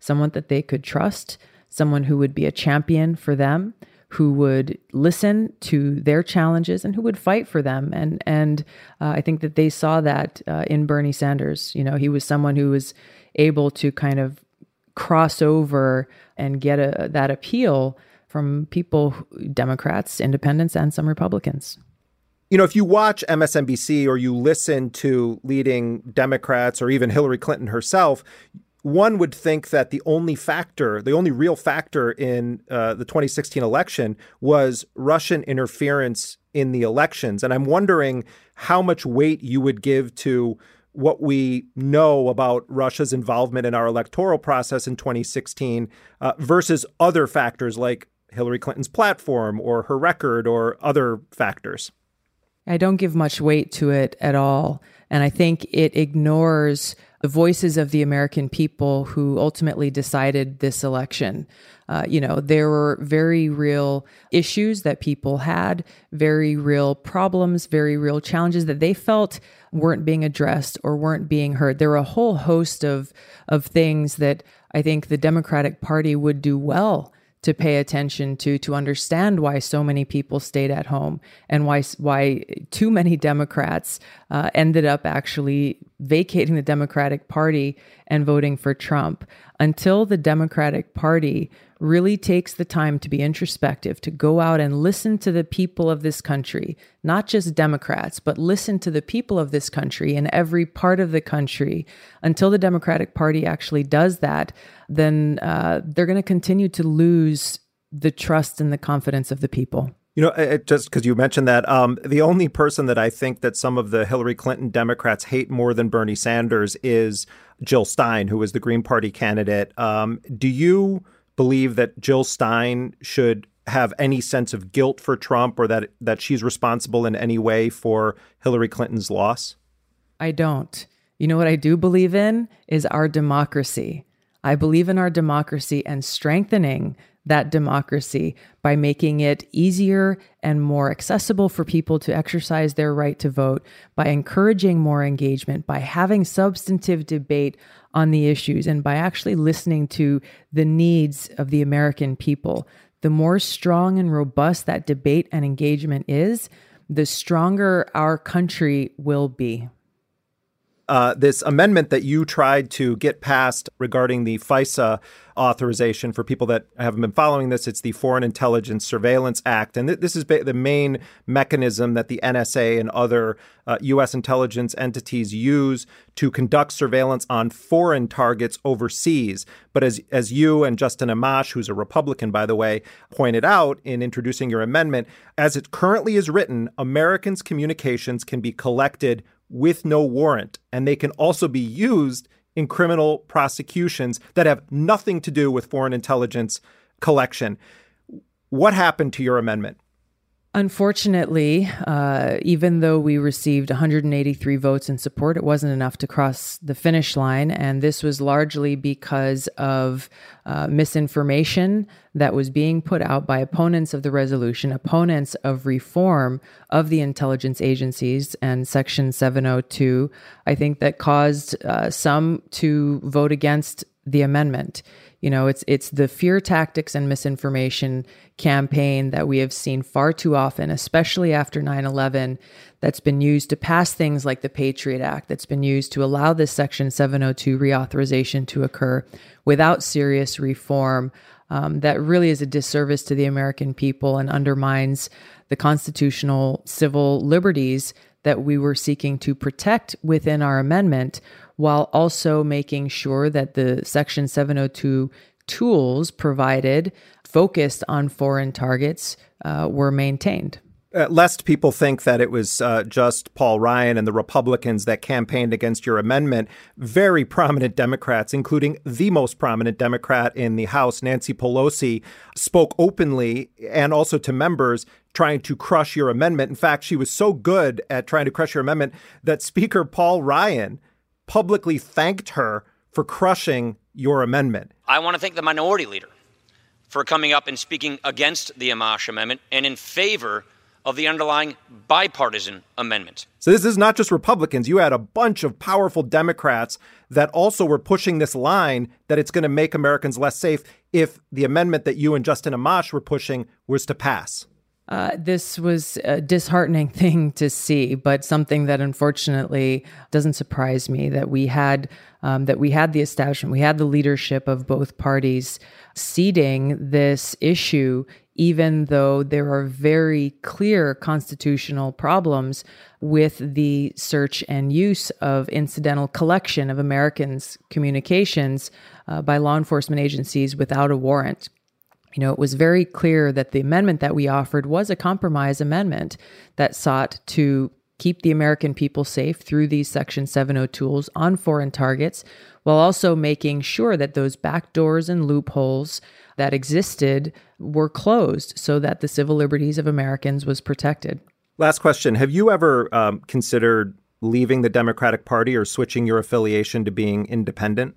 someone that they could trust someone who would be a champion for them who would listen to their challenges and who would fight for them. And and uh, I think that they saw that uh, in Bernie Sanders. You know, he was someone who was able to kind of cross over and get a, that appeal from people, Democrats, independents, and some Republicans. You know, if you watch MSNBC or you listen to leading Democrats or even Hillary Clinton herself, one would think that the only factor, the only real factor in uh, the 2016 election was Russian interference in the elections. And I'm wondering how much weight you would give to what we know about Russia's involvement in our electoral process in 2016 uh, versus other factors like Hillary Clinton's platform or her record or other factors. I don't give much weight to it at all. And I think it ignores the voices of the American people who ultimately decided this election. Uh, you know, there were very real issues that people had, very real problems, very real challenges that they felt weren't being addressed or weren't being heard. There were a whole host of of things that I think the Democratic Party would do well to pay attention to to understand why so many people stayed at home and why why too many Democrats uh, ended up actually vacating the Democratic Party and voting for Trump until the Democratic Party really takes the time to be introspective, to go out and listen to the people of this country, not just Democrats, but listen to the people of this country in every part of the country. Until the Democratic Party actually does that, then uh, they're going to continue to lose the trust and the confidence of the people. You know, it, just because you mentioned that, um, the only person that I think that some of the Hillary Clinton Democrats hate more than Bernie Sanders is Jill Stein, who is the Green Party candidate. Um, do you believe that Jill Stein should have any sense of guilt for Trump or that that she's responsible in any way for Hillary Clinton's loss? I don't. You know what I do believe in is our democracy. I believe in our democracy and strengthening that democracy by making it easier and more accessible for people to exercise their right to vote, by encouraging more engagement, by having substantive debate on the issues, and by actually listening to the needs of the American people. The more strong and robust that debate and engagement is, the stronger our country will be uh, this amendment that you tried to get passed regarding the FISA authorization for people that haven't been following this. It's the Foreign Intelligence Surveillance Act. And th- this is ba- the main mechanism that the NSA and other uh, U.S. intelligence entities use to conduct surveillance on foreign targets overseas. But as, as you and Justin Amash, who's a Republican, by the way, pointed out in introducing your amendment, as it currently is written, Americans' communications can be collected with no warrant, and they can also be used in criminal prosecutions that have nothing to do with foreign intelligence collection. What happened to your amendment? Unfortunately, uh, even though we received 183 votes in support, it wasn't enough to cross the finish line. And this was largely because of uh, misinformation that was being put out by opponents of the resolution, opponents of reform of the intelligence agencies and Section 702, I think that caused uh, some to vote against the amendment. You know, it's it's the fear tactics and misinformation campaign that we have seen far too often, especially after 9/11, that's been used to pass things like the Patriot Act, that's been used to allow this Section 702 reauthorization to occur without serious reform. Um, that really is a disservice to the American people and undermines the constitutional civil liberties that we were seeking to protect within our amendment while also making sure that the Section 702 tools provided focused on foreign targets uh, were maintained. Uh, lest people think that it was uh, just Paul Ryan and the Republicans that campaigned against your amendment, very prominent Democrats, including the most prominent Democrat in the House, Nancy Pelosi, spoke openly and also to members trying to crush your amendment. In fact, she was so good at trying to crush your amendment that Speaker Paul Ryan publicly thanked her for crushing your amendment. I want to thank the minority leader for coming up and speaking against the Amash amendment and in favor of the underlying bipartisan amendment. So this is not just Republicans. You had a bunch of powerful Democrats that also were pushing this line that it's going to make Americans less safe if the amendment that you and Justin Amash were pushing was to pass. Uh, this was a disheartening thing to see, but something that unfortunately doesn't surprise me that we had um, that we had the establishment, we had the leadership of both parties ceding this issue, even though there are very clear constitutional problems with the search and use of incidental collection of Americans' communications uh, by law enforcement agencies without a warrant. You know, it was very clear that the amendment that we offered was a compromise amendment that sought to keep the American people safe through these Section 70 tools on foreign targets, while also making sure that those backdoors and loopholes that existed were closed so that the civil liberties of Americans was protected. Last question. Have you ever um, considered leaving the Democratic Party or switching your affiliation to being independent?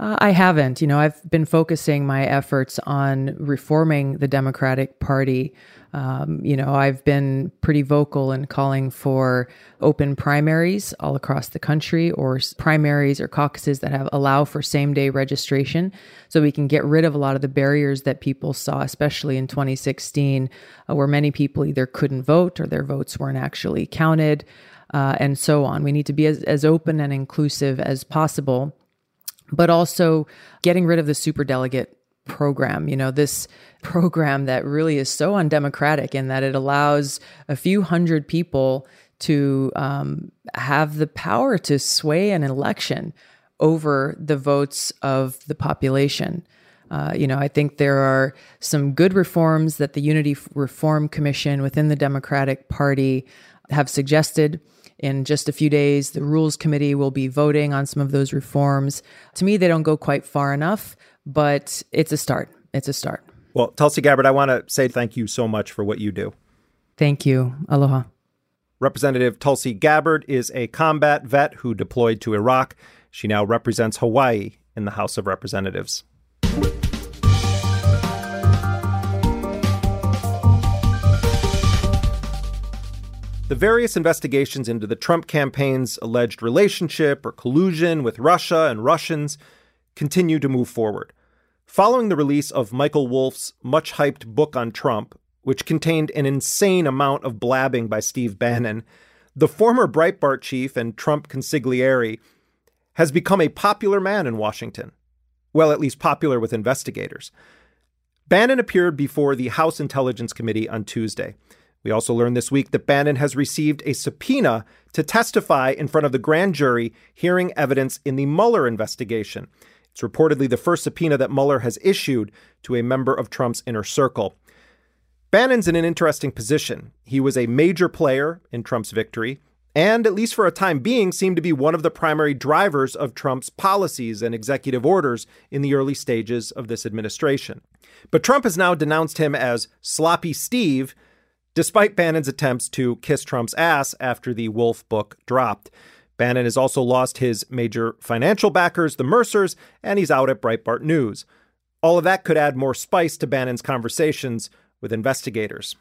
Uh, I haven't. You know, I've been focusing my efforts on reforming the Democratic Party. Um, you know, I've been pretty vocal in calling for open primaries all across the country, or primaries or caucuses that have allow for same day registration, so we can get rid of a lot of the barriers that people saw, especially in 2016, uh, where many people either couldn't vote or their votes weren't actually counted, uh, and so on. We need to be as, as open and inclusive as possible but also getting rid of the super delegate program. You know, this program that really is so undemocratic in that it allows a few hundred people to um, have the power to sway an election over the votes of the population. Uh, you know, I think there are some good reforms that the Unity Reform Commission within the Democratic Party have suggested in just a few days. The Rules Committee will be voting on some of those reforms. To me, they don't go quite far enough, but it's a start. It's a start. Well, Tulsi Gabbard, I want to say thank you so much for what you do. Thank you. Aloha. Representative Tulsi Gabbard is a combat vet who deployed to Iraq. She now represents Hawaii in the House of Representatives. The various investigations into the Trump campaign's alleged relationship or collusion with Russia and Russians continue to move forward. Following the release of Michael Wolff's much hyped book on Trump, which contained an insane amount of blabbing by Steve Bannon, the former Breitbart chief and Trump consigliere has become a popular man in Washington. Well, at least popular with investigators. Bannon appeared before the House Intelligence Committee on Tuesday. We also learned this week that Bannon has received a subpoena to testify in front of the grand jury hearing evidence in the Mueller investigation. It's reportedly the first subpoena that Mueller has issued to a member of Trump's inner circle. Bannon's in an interesting position. He was a major player in Trump's victory, and at least for a time being, seemed to be one of the primary drivers of Trump's policies and executive orders in the early stages of this administration. But Trump has now denounced him as Sloppy Steve despite Bannon's attempts to kiss Trump's ass after the Wolff book dropped. Bannon has also lost his major financial backers, the Mercers, and he's out at Breitbart News. All of that could add more spice to Bannon's conversations with investigators.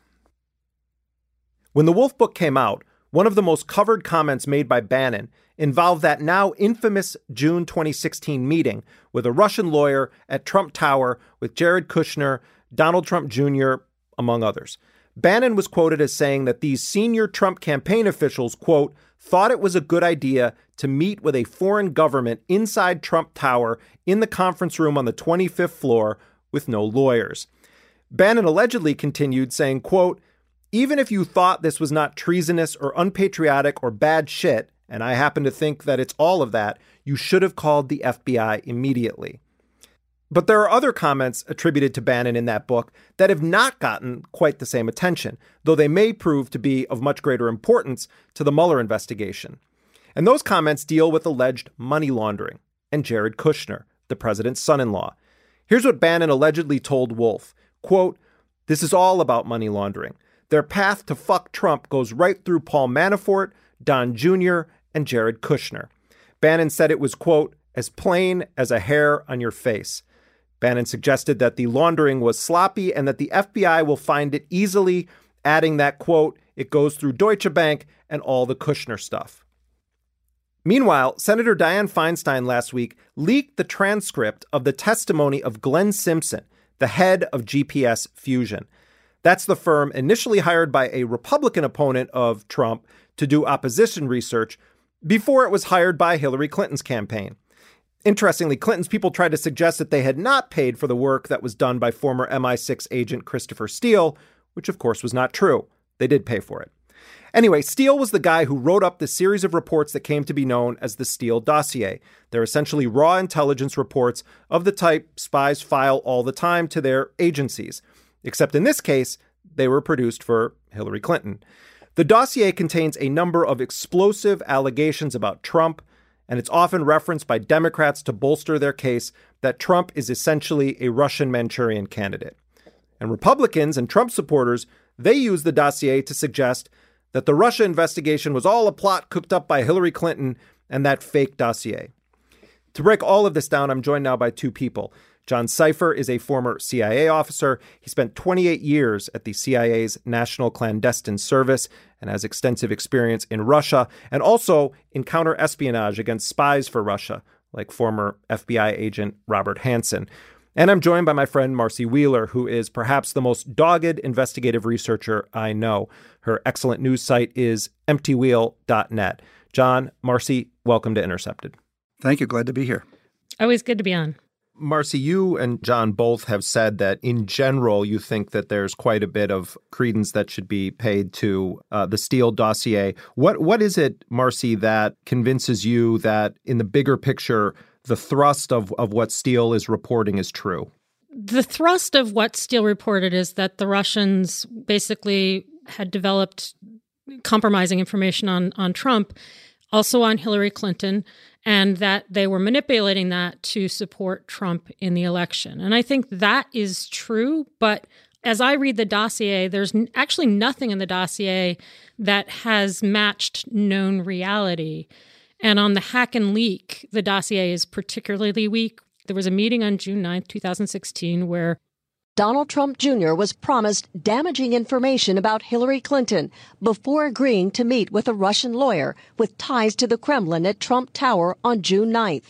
When the Wolff book came out, one of the most covered comments made by Bannon involved that now infamous June 2016 meeting with a Russian lawyer at Trump Tower with Jared Kushner, Donald Trump Jr., among others. Bannon was quoted as saying that these senior Trump campaign officials, quote, thought it was a good idea to meet with a foreign government inside Trump Tower in the conference room on the 25th floor with no lawyers. Bannon allegedly continued saying, quote, even if you thought this was not treasonous or unpatriotic or bad shit, and I happen to think that it's all of that, you should have called the FBI immediately. But there are other comments attributed to Bannon in that book that have not gotten quite the same attention, though they may prove to be of much greater importance to the Mueller investigation. And those comments deal with alleged money laundering and Jared Kushner, the president's son in law. Here's what Bannon allegedly told Wolff quote, This is all about money laundering. Their path to fuck Trump goes right through Paul Manafort, Don Jr., and Jared Kushner. Bannon said it was, quote, as plain as a hair on your face. Bannon suggested that the laundering was sloppy and that the FBI will find it easily, adding that, quote, it goes through Deutsche Bank and all the Kushner stuff. Meanwhile, Senator Dianne Feinstein last week leaked the transcript of the testimony of Glenn Simpson, the head of GPS Fusion. That's the firm initially hired by a Republican opponent of Trump to do opposition research before it was hired by Hillary Clinton's campaign. Interestingly, Clinton's people tried to suggest that they had not paid for the work that was done by former MI6 agent Christopher Steele, which of course was not true. They did pay for it. Anyway, Steele was the guy who wrote up the series of reports that came to be known as the Steele dossier. They're essentially raw intelligence reports of the type spies file all the time to their agencies. Except in this case, they were produced for Hillary Clinton. The dossier contains a number of explosive allegations about Trump, and it's often referenced by Democrats to bolster their case that Trump is essentially a Russian Manchurian candidate. And Republicans and Trump supporters, they use the dossier to suggest that the Russia investigation was all a plot cooked up by Hillary Clinton and that fake dossier. To break all of this down, I'm joined now by two people. John Sipher is a former CIA officer. He spent 28 years at the CIA's National Clandestine Service and has extensive experience in Russia and also in counterespionage against spies for Russia, like former FBI agent Robert Hanssen. And I'm joined by my friend Marcy Wheeler, who is perhaps the most dogged investigative researcher I know. Her excellent news site is emptywheel.net. John, Marcy, welcome to Intercepted. Thank you. Glad to be here. Always good to be on. Marcy, you and John both have said that in general, you think that there's quite a bit of credence that should be paid to uh, the Steele dossier. What what is it, Marcy, that convinces you that in the bigger picture, the thrust of, of what Steele is reporting is true? The thrust of what Steele reported is that the Russians basically had developed compromising information on on Trump, also on Hillary Clinton and that they were manipulating that to support Trump in the election. And I think that is true, but as I read the dossier, there's actually nothing in the dossier that has matched known reality. And on the hack and leak, the dossier is particularly weak. There was a meeting on June 9th, 2016, where Donald Trump Jr. was promised damaging information about Hillary Clinton before agreeing to meet with a Russian lawyer with ties to the Kremlin at Trump Tower on June 9th,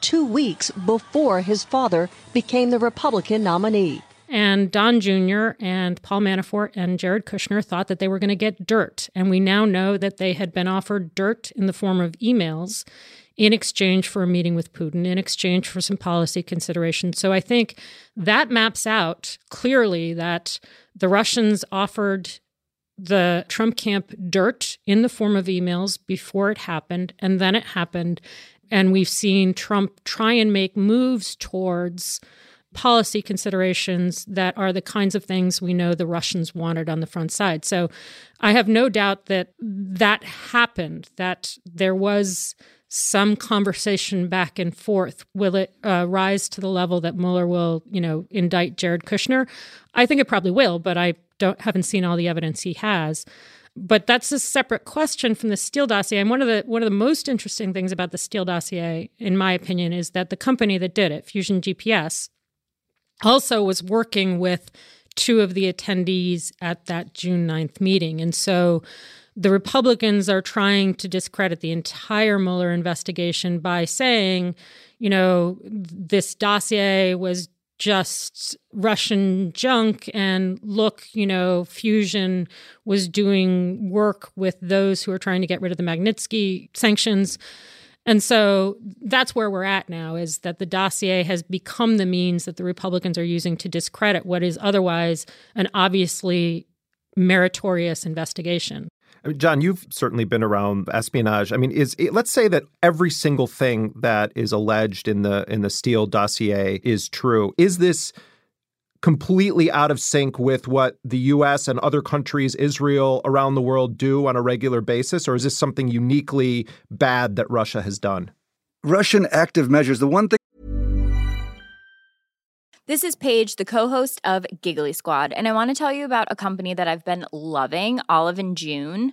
two weeks before his father became the Republican nominee. And Don Jr. and Paul Manafort and Jared Kushner thought that they were going to get dirt. And we now know that they had been offered dirt in the form of emails in exchange for a meeting with Putin, in exchange for some policy considerations. So I think that maps out clearly that the Russians offered the Trump camp dirt in the form of emails before it happened, and then it happened. And we've seen Trump try and make moves towards policy considerations that are the kinds of things we know the Russians wanted on the front side. So I have no doubt that that happened, that there was some conversation back and forth. Will it uh, rise to the level that Mueller will, you know, indict Jared Kushner? I think it probably will, but I don't haven't seen all the evidence he has. But that's a separate question from the Steele dossier. And one of the one of the most interesting things about the Steele dossier, in my opinion, is that the company that did it, Fusion GPS, also was working with two of the attendees at that June 9th meeting. And so the Republicans are trying to discredit the entire Mueller investigation by saying, you know, this dossier was just Russian junk. And look, you know, Fusion was doing work with those who are trying to get rid of the Magnitsky sanctions. And so that's where we're at now is that the dossier has become the means that the Republicans are using to discredit what is otherwise an obviously meritorious investigation. John, you've certainly been around espionage. I mean, is let's say that every single thing that is alleged in the in the Steele dossier is true. Is this completely out of sync with what the US and other countries, Israel, around the world do on a regular basis or is this something uniquely bad that Russia has done? Russian active measures. The one thing this is Paige, the co-host of Giggly Squad, and I want to tell you about a company that I've been loving, Olive and June.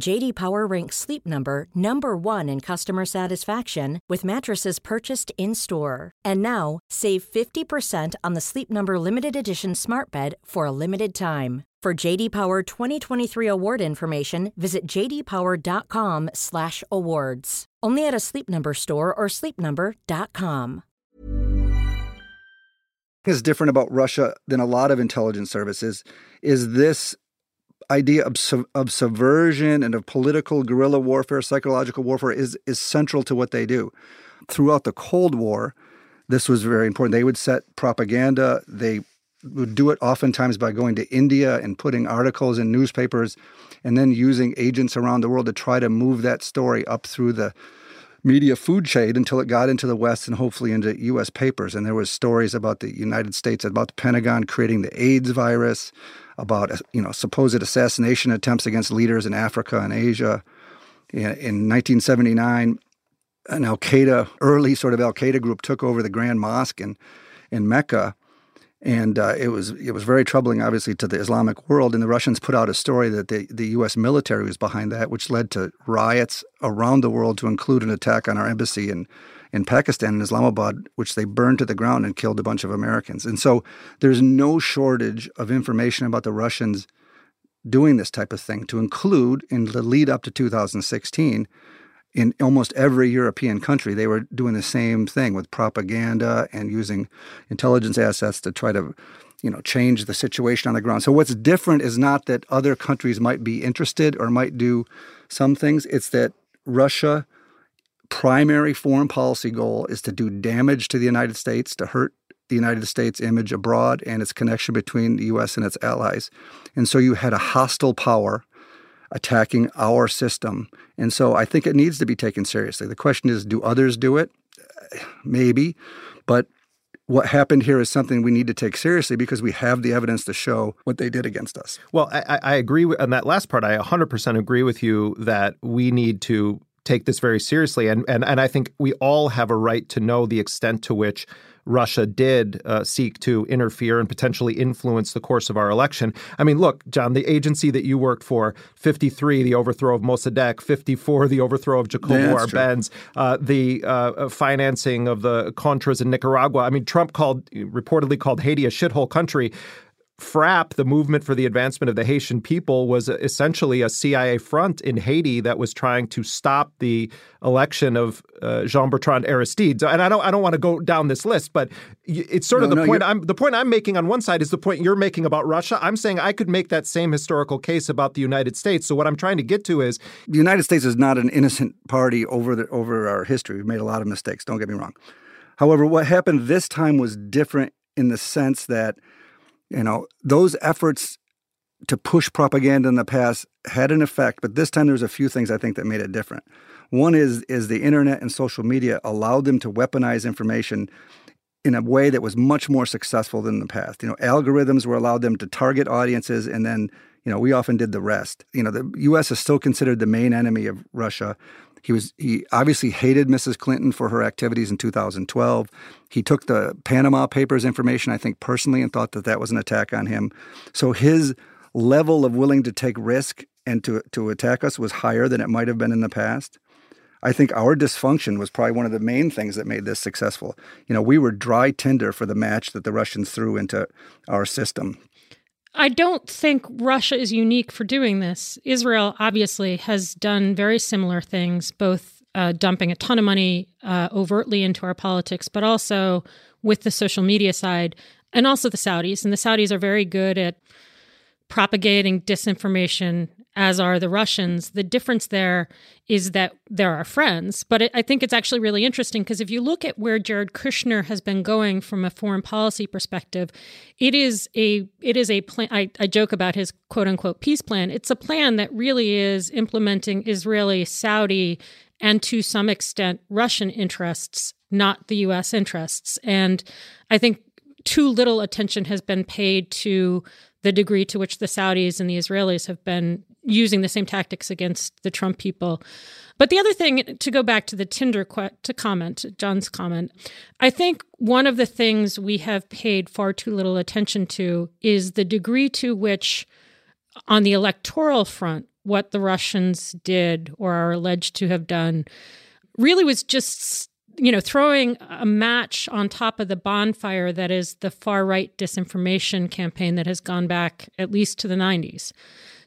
JD Power ranks Sleep Number number 1 in customer satisfaction with mattresses purchased in-store. And now, save 50% on the Sleep Number limited edition Smart Bed for a limited time. For JD Power 2023 award information, visit jdpower.com/awards. Only at a Sleep Number store or sleepnumber.com. is different about Russia than a lot of intelligence services is this idea of, of subversion and of political guerrilla warfare, psychological warfare is is central to what they do. Throughout the Cold War, this was very important. They would set propaganda. They would do it oftentimes by going to India and putting articles in newspapers and then using agents around the world to try to move that story up through the media food chain until it got into the West and hopefully into U.S. papers. And there was stories about the United States, about the Pentagon creating the AIDS virus, about you know supposed assassination attempts against leaders in Africa and Asia. In, in 1979, an Al Qaeda, early sort of Al Qaeda group, took over the Grand Mosque in in Mecca, and uh, it was it was very troubling, obviously, to the Islamic world. And the Russians put out a story that the the U.S. military was behind that, which led to riots around the world, to include an attack on our embassy in in Pakistan in Islamabad, which they burned to the ground and killed a bunch of Americans. And so there's no shortage of information about the Russians doing this type of thing. To include in the lead up to 2016 in almost every European country, they were doing the same thing with propaganda and using intelligence assets to try to, you know, change the situation on the ground. So what's different is not that other countries might be interested or might do some things. It's that Russia primary foreign policy goal is to do damage to the United States, to hurt the United States image abroad and its connection between the US and its allies. And so you had a hostile power attacking our system. And so I think it needs to be taken seriously. The question is do others do it? Maybe. But what happened here is something we need to take seriously because we have the evidence to show what they did against us. Well, I, I agree on that last part. I 100% agree with you that we need to take this very seriously. And, and, and I think we all have a right to know the extent to which Russia did uh, seek to interfere and potentially influence the course of our election. I mean, look, John, the agency that you worked for, 53, the overthrow of Mossadegh, 54, the overthrow of Jacobo Yeah, Arbenz, uh, the uh, financing of the Contras in Nicaragua. I mean, Trump called, reportedly called Haiti a shithole country. FRAPH, the movement for the advancement of the Haitian people, was essentially a CIA front in Haiti that was trying to stop the election of uh, Jean Bertrand Aristide. And I don't, I don't want to go down this list, but it's sort of the no, point. you're- I'm the point I'm making on one side is the point you're making about Russia. I'm saying I could make that same historical case about the United States. So what I'm trying to get to is the United States is not an innocent party over the, over our history. We've made a lot of mistakes. Don't get me wrong. However, what happened this time was different in the sense that you know those efforts to push propaganda in the past had an effect, but this time there's a few things I think that made it different. One is is the internet and social media allowed them to weaponize information in a way that was much more successful than in the past. You know, algorithms were allowed them to target audiences and then, you know, we often did the rest. You know, the US is still considered the main enemy of Russia. He was he obviously hated Mrs. Clinton for her activities in 2012. He took the Panama Papers information I think personally and thought that that was an attack on him. So his level of willing to take risk and to to attack us was higher than it might have been in the past. I think our dysfunction was probably one of the main things that made this successful. You know, we were dry tinder for the match that the Russians threw into our system. I don't think Russia is unique for doing this. Israel obviously has done very similar things, both uh, dumping a ton of money uh, overtly into our politics, but also with the social media side. and also the Saudis. And the Saudis are very good at propagating disinformation, as are the Russians. The difference there is that there are friends. But it, I think it's actually really interesting because if you look at where Jared Kushner has been going from a foreign policy perspective, it is a it is a plan. I, I joke about his quote unquote peace plan. It's a plan that really is implementing Israeli, Saudi, and to some extent Russian interests, not the U.S. interests. And I think too little attention has been paid to the degree to which the Saudis and the Israelis have been using the same tactics against the Trump people. But the other thing, to go back to the Tinder to comment, John's comment, I think one of the things we have paid far too little attention to is the degree to which, on the electoral front, what the Russians did or are alleged to have done really was just you know, throwing a match on top of the bonfire that is the far right disinformation campaign that has gone back at least to the 90s.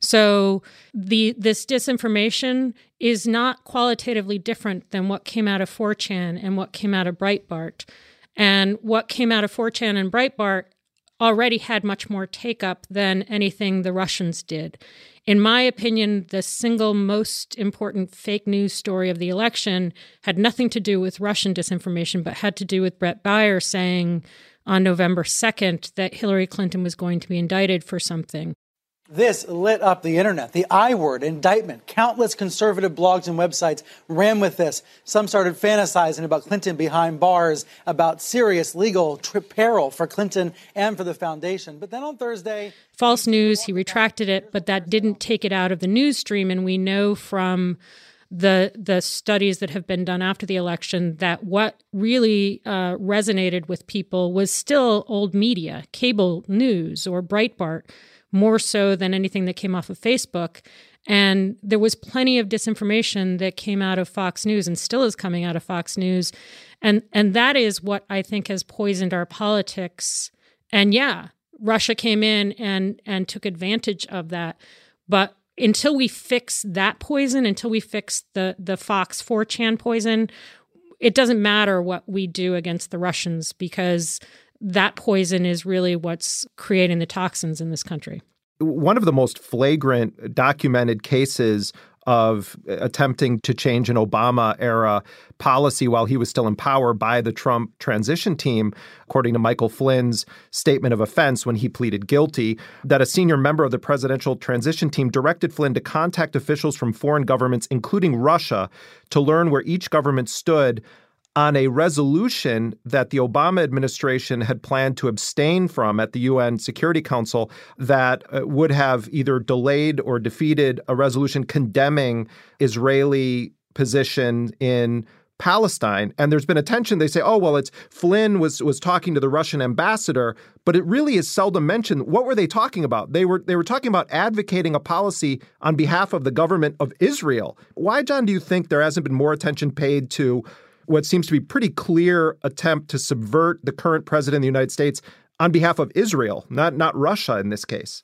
So the this disinformation is not qualitatively different than what came out of 4chan and what came out of Breitbart. And what came out of 4chan and Breitbart already had much more take up than anything the Russians did. In my opinion, the single most important fake news story of the election had nothing to do with Russian disinformation, but had to do with Bret Baier saying on November 2nd that Hillary Clinton was going to be indicted for something. This lit up the internet. The I word, indictment. Countless conservative blogs and websites ran with this. Some started fantasizing about Clinton behind bars, about serious legal peril for Clinton and for the foundation. But then on Thursday. False news. He retracted it, but that didn't take it out of the news stream. And we know from the the studies that have been done after the election that what really uh, resonated with people was still old media, cable news, or Breitbart more so than anything that came off of Facebook. And there was plenty of disinformation that came out of Fox News and still is coming out of Fox News. And and that is what I think has poisoned our politics. And yeah, Russia came in and and took advantage of that. But until we fix that poison, until we fix the the Fox 4chan poison, it doesn't matter what we do against the Russians because that poison is really what's creating the toxins in this country. One of the most flagrant documented cases of attempting to change an Obama era policy while he was still in power by the Trump transition team, according to Michael Flynn's statement of offense when he pleaded guilty, that a senior member of the presidential transition team directed Flynn to contact officials from foreign governments, including Russia, to learn where each government stood on a resolution that the Obama administration had planned to abstain from at the UN Security Council that uh, would have either delayed or defeated a resolution condemning Israeli position in Palestine. And there's been attention. They say, oh, well, it's Flynn was was talking to the Russian ambassador, but it really is seldom mentioned. What were they talking about? They were they were talking about advocating a policy on behalf of the government of Israel. Why, John, do you think there hasn't been more attention paid to what seems to be pretty clear attempt to subvert the current president of the United States on behalf of Israel, not not Russia in this case.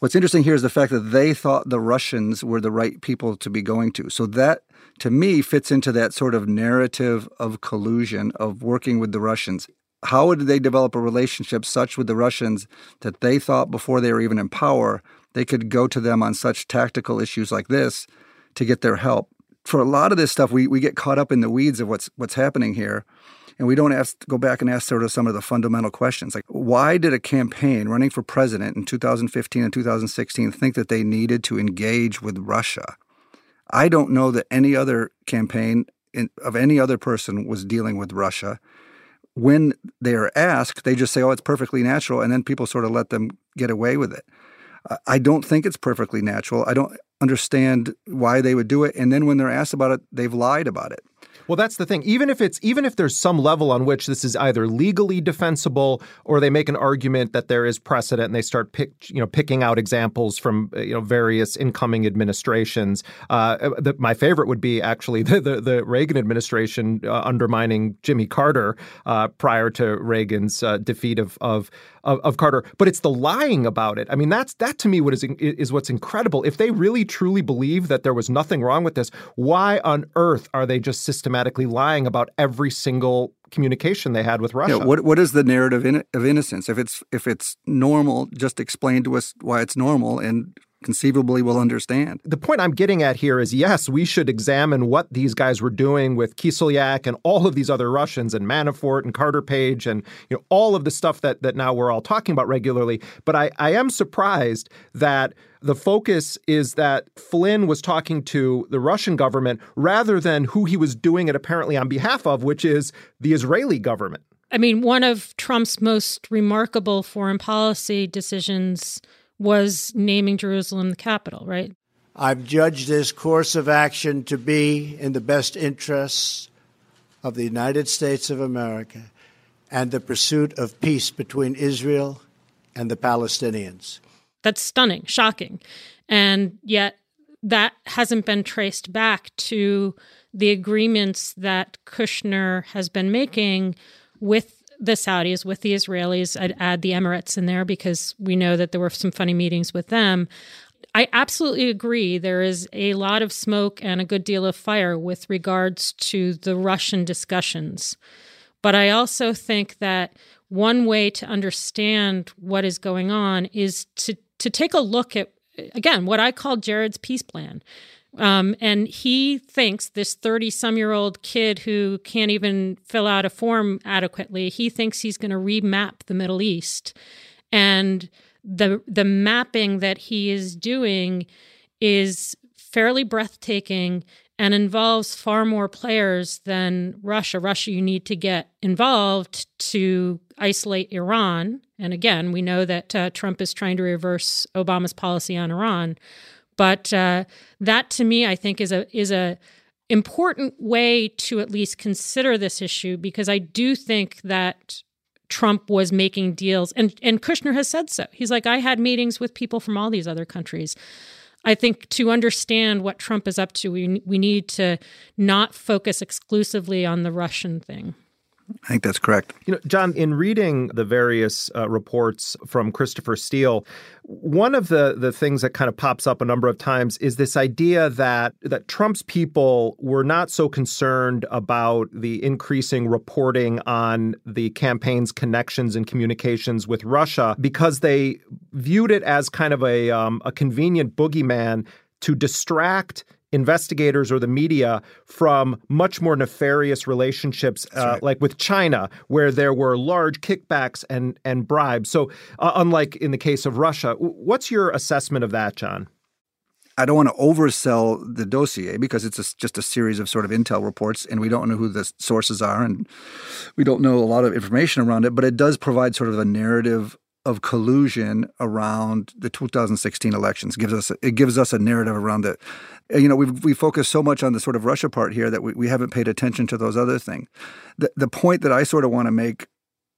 What's interesting here is the fact that they thought the Russians were the right people to be going to. So that to me fits into that sort of narrative of collusion of working with the Russians. How did they develop a relationship such with the Russians that they thought before they were even in power they could go to them on such tactical issues like this to get their help? For a lot of this stuff, we, we get caught up in the weeds of what's what's happening here, and we don't ask go back and ask sort of some of the fundamental questions, like why did a campaign running for president in 2015 and 2016 think that they needed to engage with Russia? I don't know that any other campaign in, of any other person was dealing with Russia. When they are asked, they just say, "Oh, it's perfectly natural," and then people sort of let them get away with it. I don't think it's perfectly natural. I don't understand why they would do it. And then when they're asked about it, they've lied about it. Well, that's the thing. Even if it's even if there's some level on which this is either legally defensible or they make an argument that there is precedent and they start pick you know picking out examples from uh, you know various incoming administrations. Uh, the, my favorite would be actually the the, the Reagan administration uh, undermining Jimmy Carter uh, prior to Reagan's uh, defeat of, of of, of Carter, but it's the lying about it. I mean, that's that to me what is is what's incredible. If they really truly believe that there was nothing wrong with this, why on earth are they just systematically lying about every single communication they had with Russia. Yeah, what what is the narrative in, of innocence? If it's if it's normal, just explain to us why it's normal and conceivably will understand. The point I'm getting at here is yes, we should examine what these guys were doing with Kislyak and all of these other Russians and Manafort and Carter Page and you know all of the stuff that that now we're all talking about regularly. But I, I am surprised that the focus is that Flynn was talking to the Russian government rather than who he was doing it apparently on behalf of, which is the Israeli government. I mean, one of Trump's most remarkable foreign policy decisions was naming Jerusalem the capital, right? I've judged this course of action to be in the best interests of the United States of America and the pursuit of peace between Israel and the Palestinians. That's stunning, shocking. And yet, that hasn't been traced back to the agreements that Kushner has been making with the Saudis, with the Israelis. I'd add the Emirates in there because we know that there were some funny meetings with them. I absolutely agree. There is a lot of smoke and a good deal of fire with regards to the Russian discussions. But I also think that one way to understand what is going on is to to take a look at again what I call Jared's peace plan. Um, and he thinks this 30 some year old kid who can't even fill out a form adequately, he thinks he's going to remap the Middle East. And the the mapping that he is doing is fairly breathtaking and involves far more players than Russia. Russia, you need to get involved to isolate Iran. And again, we know that uh, Trump is trying to reverse Obama's policy on Iran. But uh, that, to me, I think is a is a important way to at least consider this issue because I do think that Trump was making deals, and and Kushner has said so. He's like, I had meetings with people from all these other countries. I think to understand what Trump is up to, we we need to not focus exclusively on the Russian thing. I think that's correct. You know, John, in reading the various uh, reports from Christopher Steele, one of the the things that kind of pops up a number of times is this idea that that Trump's people were not so concerned about the increasing reporting on the campaign's connections and communications with Russia because they viewed it as kind of a um, a convenient boogeyman to distract investigators or the media from much more nefarious relationships, uh, right. like with China, where there were large kickbacks and and bribes. So, uh, unlike in the case of Russia, what's your assessment of that, John? I don't want to oversell the dossier because it's a, just a series of sort of intel reports, and we don't know who the sources are, and we don't know a lot of information around it. But it does provide sort of a narrative of collusion around the 2016 elections. It gives us it gives us a narrative around it. You know, we've we focus so much on the sort of Russia part here that we, we haven't paid attention to those other things. The the point that I sort of want to make,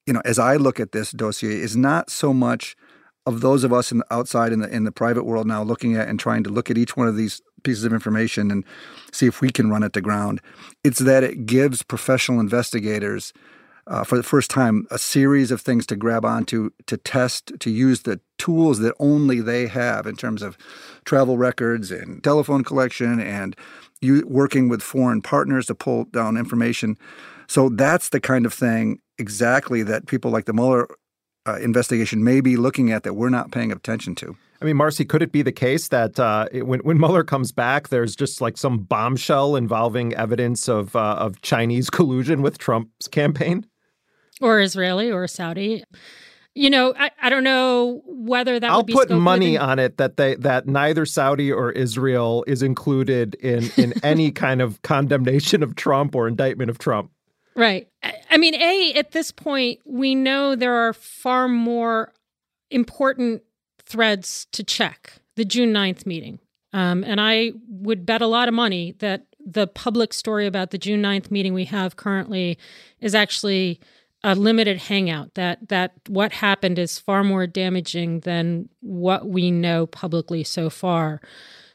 you know, as I look at this dossier is not so much of those of us in the outside in the in the private world now looking at and trying to look at each one of these pieces of information and see if we can run it to ground. It's that it gives professional investigators uh, for the first time a series of things to grab onto, to test, to use the tools that only they have in terms of travel records and telephone collection and you working with foreign partners to pull down information. So that's the kind of thing exactly that people like the Mueller uh, investigation may be looking at that we're not paying attention to. I mean, Marcy, could it be the case that uh, when when Mueller comes back, there's just like some bombshell involving evidence of uh, of Chinese collusion with Trump's campaign? Or Israeli or Saudi. You know, I, I don't know whether that. I'll put money within... on it that they that neither Saudi or Israel is included in in any kind of condemnation of Trump or indictment of Trump. Right. I mean, a at this point we know there are far more important threads to check. The June 9th meeting, um, and I would bet a lot of money that the public story about the June 9th meeting we have currently is actually a limited hangout that that what happened is far more damaging than what we know publicly so far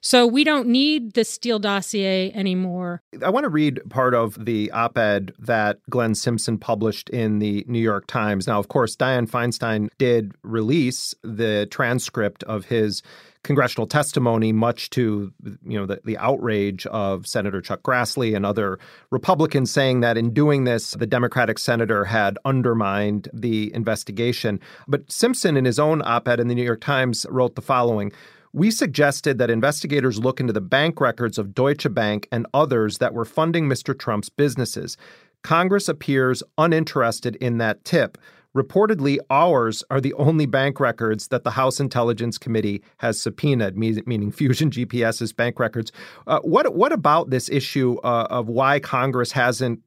So we don't need the Steele dossier anymore. I want to read part of the op ed that Glenn Simpson published in the New York Times. Now, of course, Dianne Feinstein did release the transcript of his congressional testimony, much to you know the, the outrage of Senator Chuck Grassley and other Republicans saying that in doing this, the Democratic senator had undermined the investigation. But Simpson, in his own op-ed in the New York Times, wrote the following. We suggested that investigators look into the bank records of Deutsche Bank and others that were funding Mr. Trump's businesses. Congress appears uninterested in that tip. Reportedly, ours are the only bank records that the House Intelligence Committee has subpoenaed, meaning Fusion GPS's bank records. Uh, what what about this issue uh, of why Congress hasn't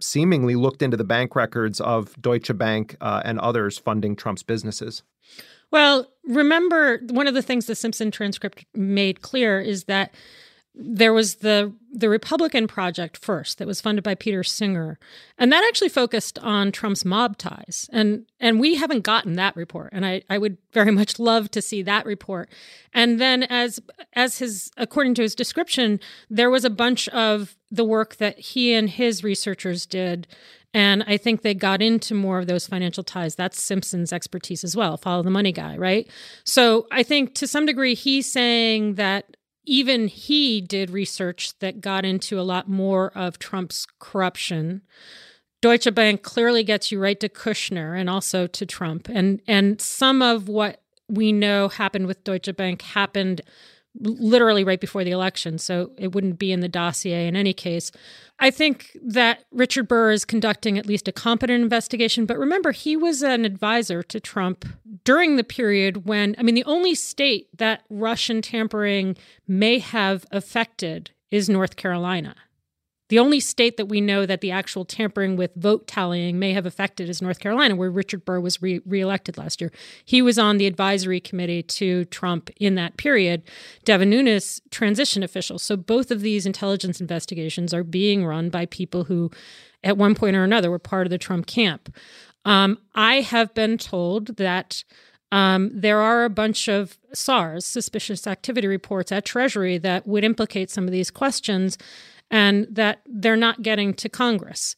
seemingly looked into the bank records of Deutsche Bank uh, and others funding Trump's businesses? Well, remember one of the things the Simpson transcript made clear is that there was the the Republican Project first that was funded by Peter Singer, and that actually focused on Trump's mob ties. and And we haven't gotten that report, and I, I would very much love to see that report. And then, as as his according to his description, there was a bunch of the work that he and his researchers did. And I think they got into more of those financial ties. That's Simpson's expertise as well, follow the money guy, right? So I think to some degree, he's saying that even he did research that got into a lot more of Trump's corruption. Deutsche Bank clearly gets you right to Kushner and also to Trump. And and some of what we know happened with Deutsche Bank happened literally right before the election, so it wouldn't be in the dossier in any case. I think that Richard Burr is conducting at least a competent investigation, but remember, he was an advisor to Trump during the period when, I mean, the only state that Russian tampering may have affected is North Carolina. The only state that we know that the actual tampering with vote tallying may have affected is North Carolina, where Richard Burr was re- reelected last year. He was on the advisory committee to Trump in that period. Devin Nunes, transition official. So both of these intelligence investigations are being run by people who, at one point or another, were part of the Trump camp. Um, I have been told that. Um, there are a bunch of SARS, suspicious activity reports at Treasury, that would implicate some of these questions and that they're not getting to Congress.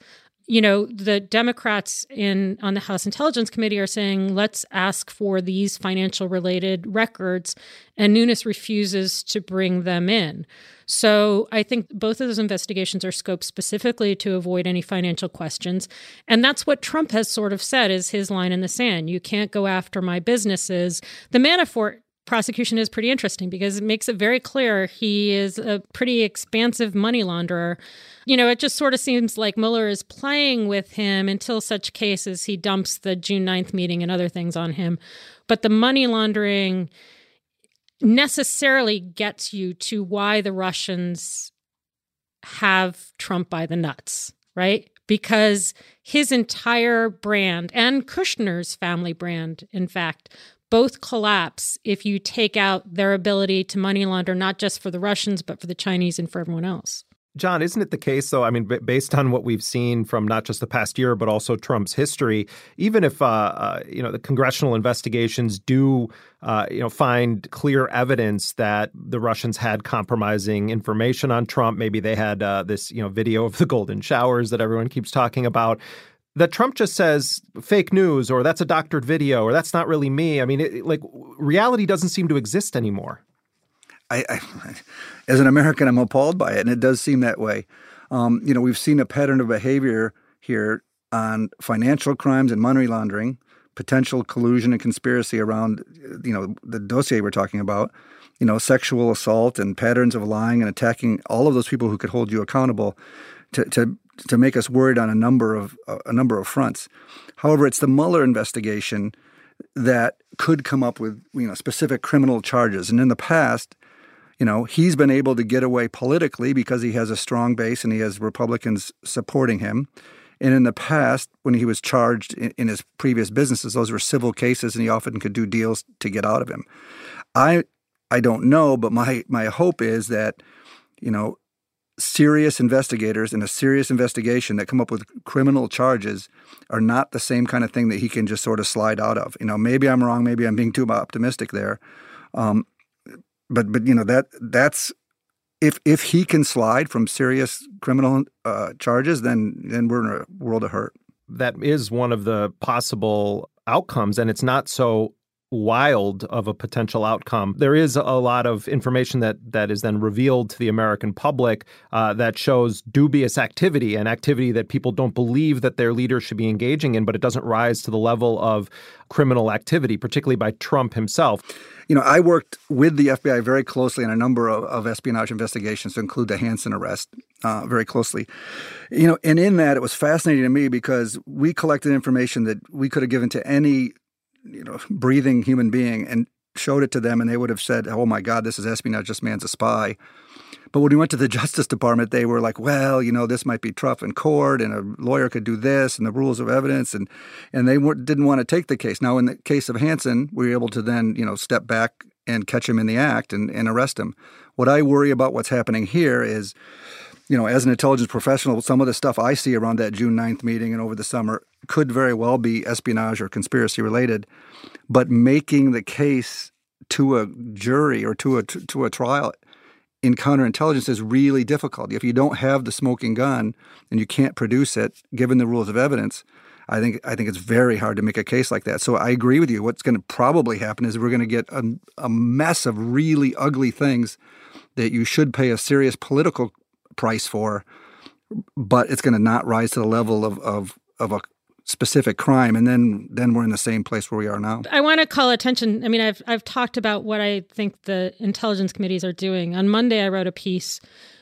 You know, the Democrats in on the House Intelligence Committee are saying, let's ask for these financial related records, and Nunes refuses to bring them in. So I think both of those investigations are scoped specifically to avoid any financial questions. And that's what Trump has sort of said is his line in the sand. You can't go after my businesses. The Manafort prosecution is pretty interesting because it makes it very clear he is a pretty expansive money launderer. You know, it just sort of seems like Mueller is playing with him until such cases he dumps the June 9th meeting and other things on him. But the money laundering necessarily gets you to why the Russians have Trump by the nuts, right? Because his entire brand and Kushner's family brand, in fact, both collapse if you take out their ability to money launder, not just for the Russians, but for the Chinese and for everyone else. John, isn't it the case, though? I mean, b- based on what we've seen from not just the past year, but also Trump's history, even if uh, uh, you know the congressional investigations do uh, you know find clear evidence that the Russians had compromising information on Trump, maybe they had uh, this you know video of the golden showers that everyone keeps talking about that Trump just says fake news or that's a doctored video or that's not really me. I mean, it, like reality doesn't seem to exist anymore. I, I, as an American, I'm appalled by it, and it does seem that way. Um, you know, we've seen a pattern of behavior here on financial crimes and money laundering, potential collusion and conspiracy around, you know, the dossier we're talking about. You know, sexual assault and patterns of lying and attacking all of those people who could hold you accountable. To, to to make us worried on a number of a number of fronts. However, it's the Mueller investigation that could come up with you know specific criminal charges. And in the past, you know, he's been able to get away politically because he has a strong base and he has Republicans supporting him. And in the past, when he was charged in, in his previous businesses, those were civil cases, and he often could do deals to get out of him. I I don't know, but my my hope is that you know serious investigators in a serious investigation that come up with criminal charges are not the same kind of thing that he can just sort of slide out of. You know, maybe I'm wrong, maybe I'm being too optimistic there. Um, but but you know that that's if if he can slide from serious criminal uh, charges, then then we're in a world of hurt. That is one of the possible outcomes, and it's not so wild of a potential outcome. There is a lot of information that that is then revealed to the American public uh, that shows dubious activity and activity that people don't believe that their leaders should be engaging in, but it doesn't rise to the level of criminal activity, particularly by Trump himself. You know, I worked with the FBI very closely on a number of, of espionage investigations to include the Hanssen arrest uh, very closely. You know, and in that, it was fascinating to me because we collected information that we could have given to any you know, breathing human being and showed it to them, and they would have said, "Oh my God, this is espionage. This man's a spy." But when we went to the Justice Department, they were like, "Well, you know, this might be tough in court, and a lawyer could do this, and the rules of evidence," and and they didn't want to take the case. Now, in the case of Hanssen, we were able to then, you know, step back and catch him in the act and, and arrest him. What I worry about what's happening here is, you know, as an intelligence professional, some of the stuff I see around that June 9th meeting and over the summer could very well be espionage or conspiracy related, but making the case to a jury or to a to a trial in counterintelligence is really difficult. If you don't have the smoking gun and you can't produce it, given the rules of evidence, I think I think it's very hard to make a case like that. So I agree with you. What's going to probably happen is we're going to get a, a mess of really ugly things that you should pay a serious political price for, but it's going to not rise to the level of of of a specific crime and then then we're in the same place where we are now. I want to call attention I mean I've I've talked about what I think the intelligence committees are doing. On Monday I wrote a piece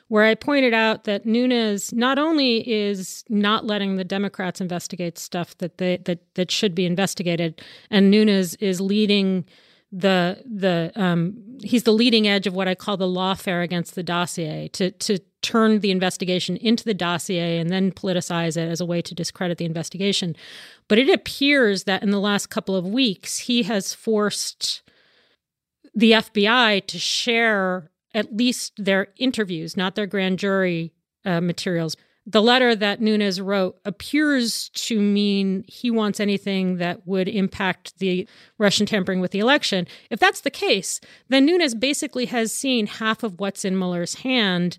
where I pointed out that Nunes not only is not letting the Democrats investigate stuff that they that that should be investigated and Nunes is leading the the um, he's the leading edge of what I call the lawfare against the dossier to to turn the investigation into the dossier and then politicize it as a way to discredit the investigation. But it appears that in the last couple of weeks he has forced the FBI to share at least their interviews, not their grand jury uh, materials the letter that Nunes wrote appears to mean he wants anything that would impact the Russian tampering with the election. If that's the case, then Nunes basically has seen half of what's in Mueller's hand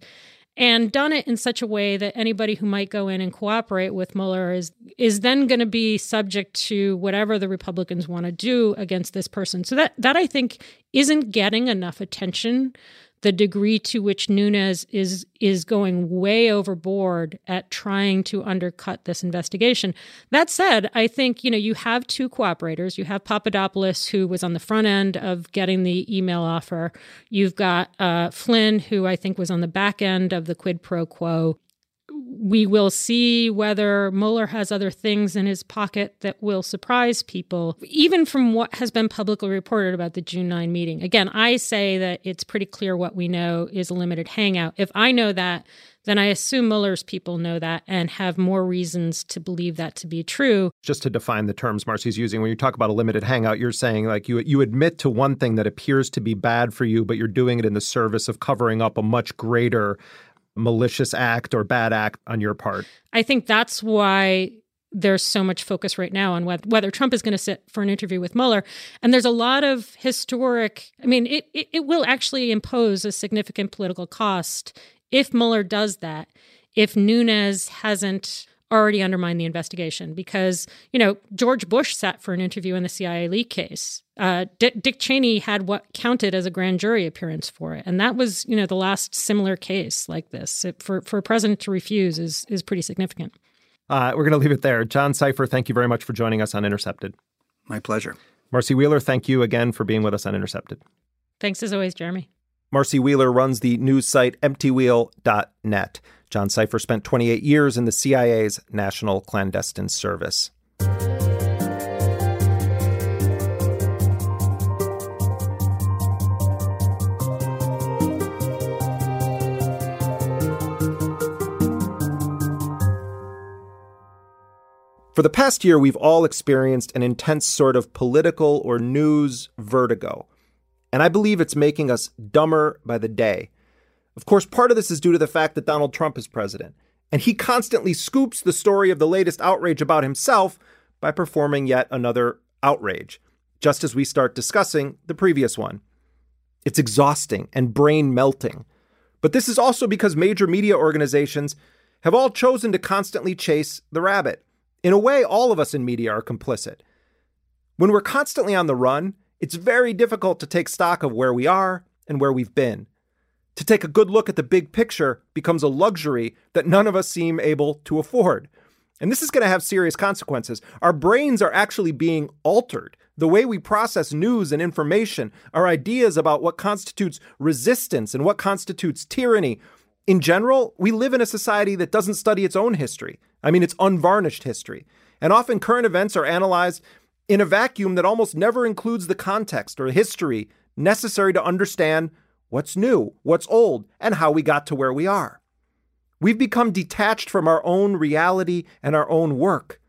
and done it in such a way that anybody who might go in and cooperate with Mueller is is then going to be subject to whatever the Republicans want to do against this person. So that that I think isn't getting enough attention the degree to which Nunes is is going way overboard at trying to undercut this investigation. That said, I think you know you have two cooperators. You have Papadopoulos, who was on the front end of getting the email offer. You've got uh, Flynn, who I think was on the back end of the quid pro quo we will see whether Mueller has other things in his pocket that will surprise people, even from what has been publicly reported about the June 9 meeting. Again, I say that it's pretty clear what we know is a limited hangout. If I know that, then I assume Mueller's people know that and have more reasons to believe that to be true. Just to define the terms Marcy's using, when you talk about a limited hangout, you're saying like you you admit to one thing that appears to be bad for you, but you're doing it in the service of covering up a much greater malicious act or bad act on your part. I think that's why there's so much focus right now on whether, whether Trump is going to sit for an interview with Mueller. And there's a lot of historic, I mean, it, it, it will actually impose a significant political cost if Mueller does that, if Nunes hasn't already undermined the investigation because, you know, George Bush sat for an interview in the CIA leak case. Uh, D- Dick Cheney had what counted as a grand jury appearance for it. And that was, you know, the last similar case like this. It, for, for a president to refuse is, is pretty significant. Uh, we're going to leave it there. John Sipher, thank you very much for joining us on Intercepted. My pleasure. Marcy Wheeler, thank you again for being with us on Intercepted. Thanks as always, Jeremy. Marcy Wheeler runs the news site emptywheel.net. John Sipher spent 28 years in the CIA's National Clandestine Service. For the past year, we've all experienced an intense sort of political or news vertigo. And I believe it's making us dumber by the day. Of course, part of this is due to the fact that Donald Trump is president, and he constantly scoops the story of the latest outrage about himself by performing yet another outrage, just as we start discussing the previous one. It's exhausting and brain melting. But this is also because major media organizations have all chosen to constantly chase the rabbit. In a way, all of us in media are complicit. When we're constantly on the run, it's very difficult to take stock of where we are and where we've been. To take a good look at the big picture becomes a luxury that none of us seem able to afford. And this is going to have serious consequences. Our brains are actually being altered. The way we process news and information, our ideas about what constitutes resistance and what constitutes tyranny. In general, we live in a society that doesn't study its own history. I mean, it's unvarnished history. And often current events are analyzed in a vacuum that almost never includes the context or history necessary to understand what's new, what's old, and how we got to where we are. We've become detached from our own reality and our own work.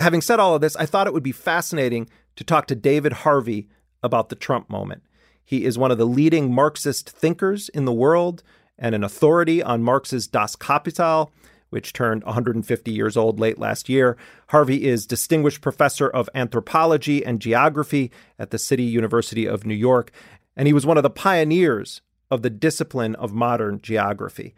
Having said all of this, I thought it would be fascinating to talk to David Harvey about the Trump moment. He is one of the leading Marxist thinkers in the world and an authority on Marx's Das Kapital, which turned 150 years old late last year. Harvey is Distinguished Professor of Anthropology and Geography at the City University of New York, and he was one of the pioneers of the discipline of modern geography.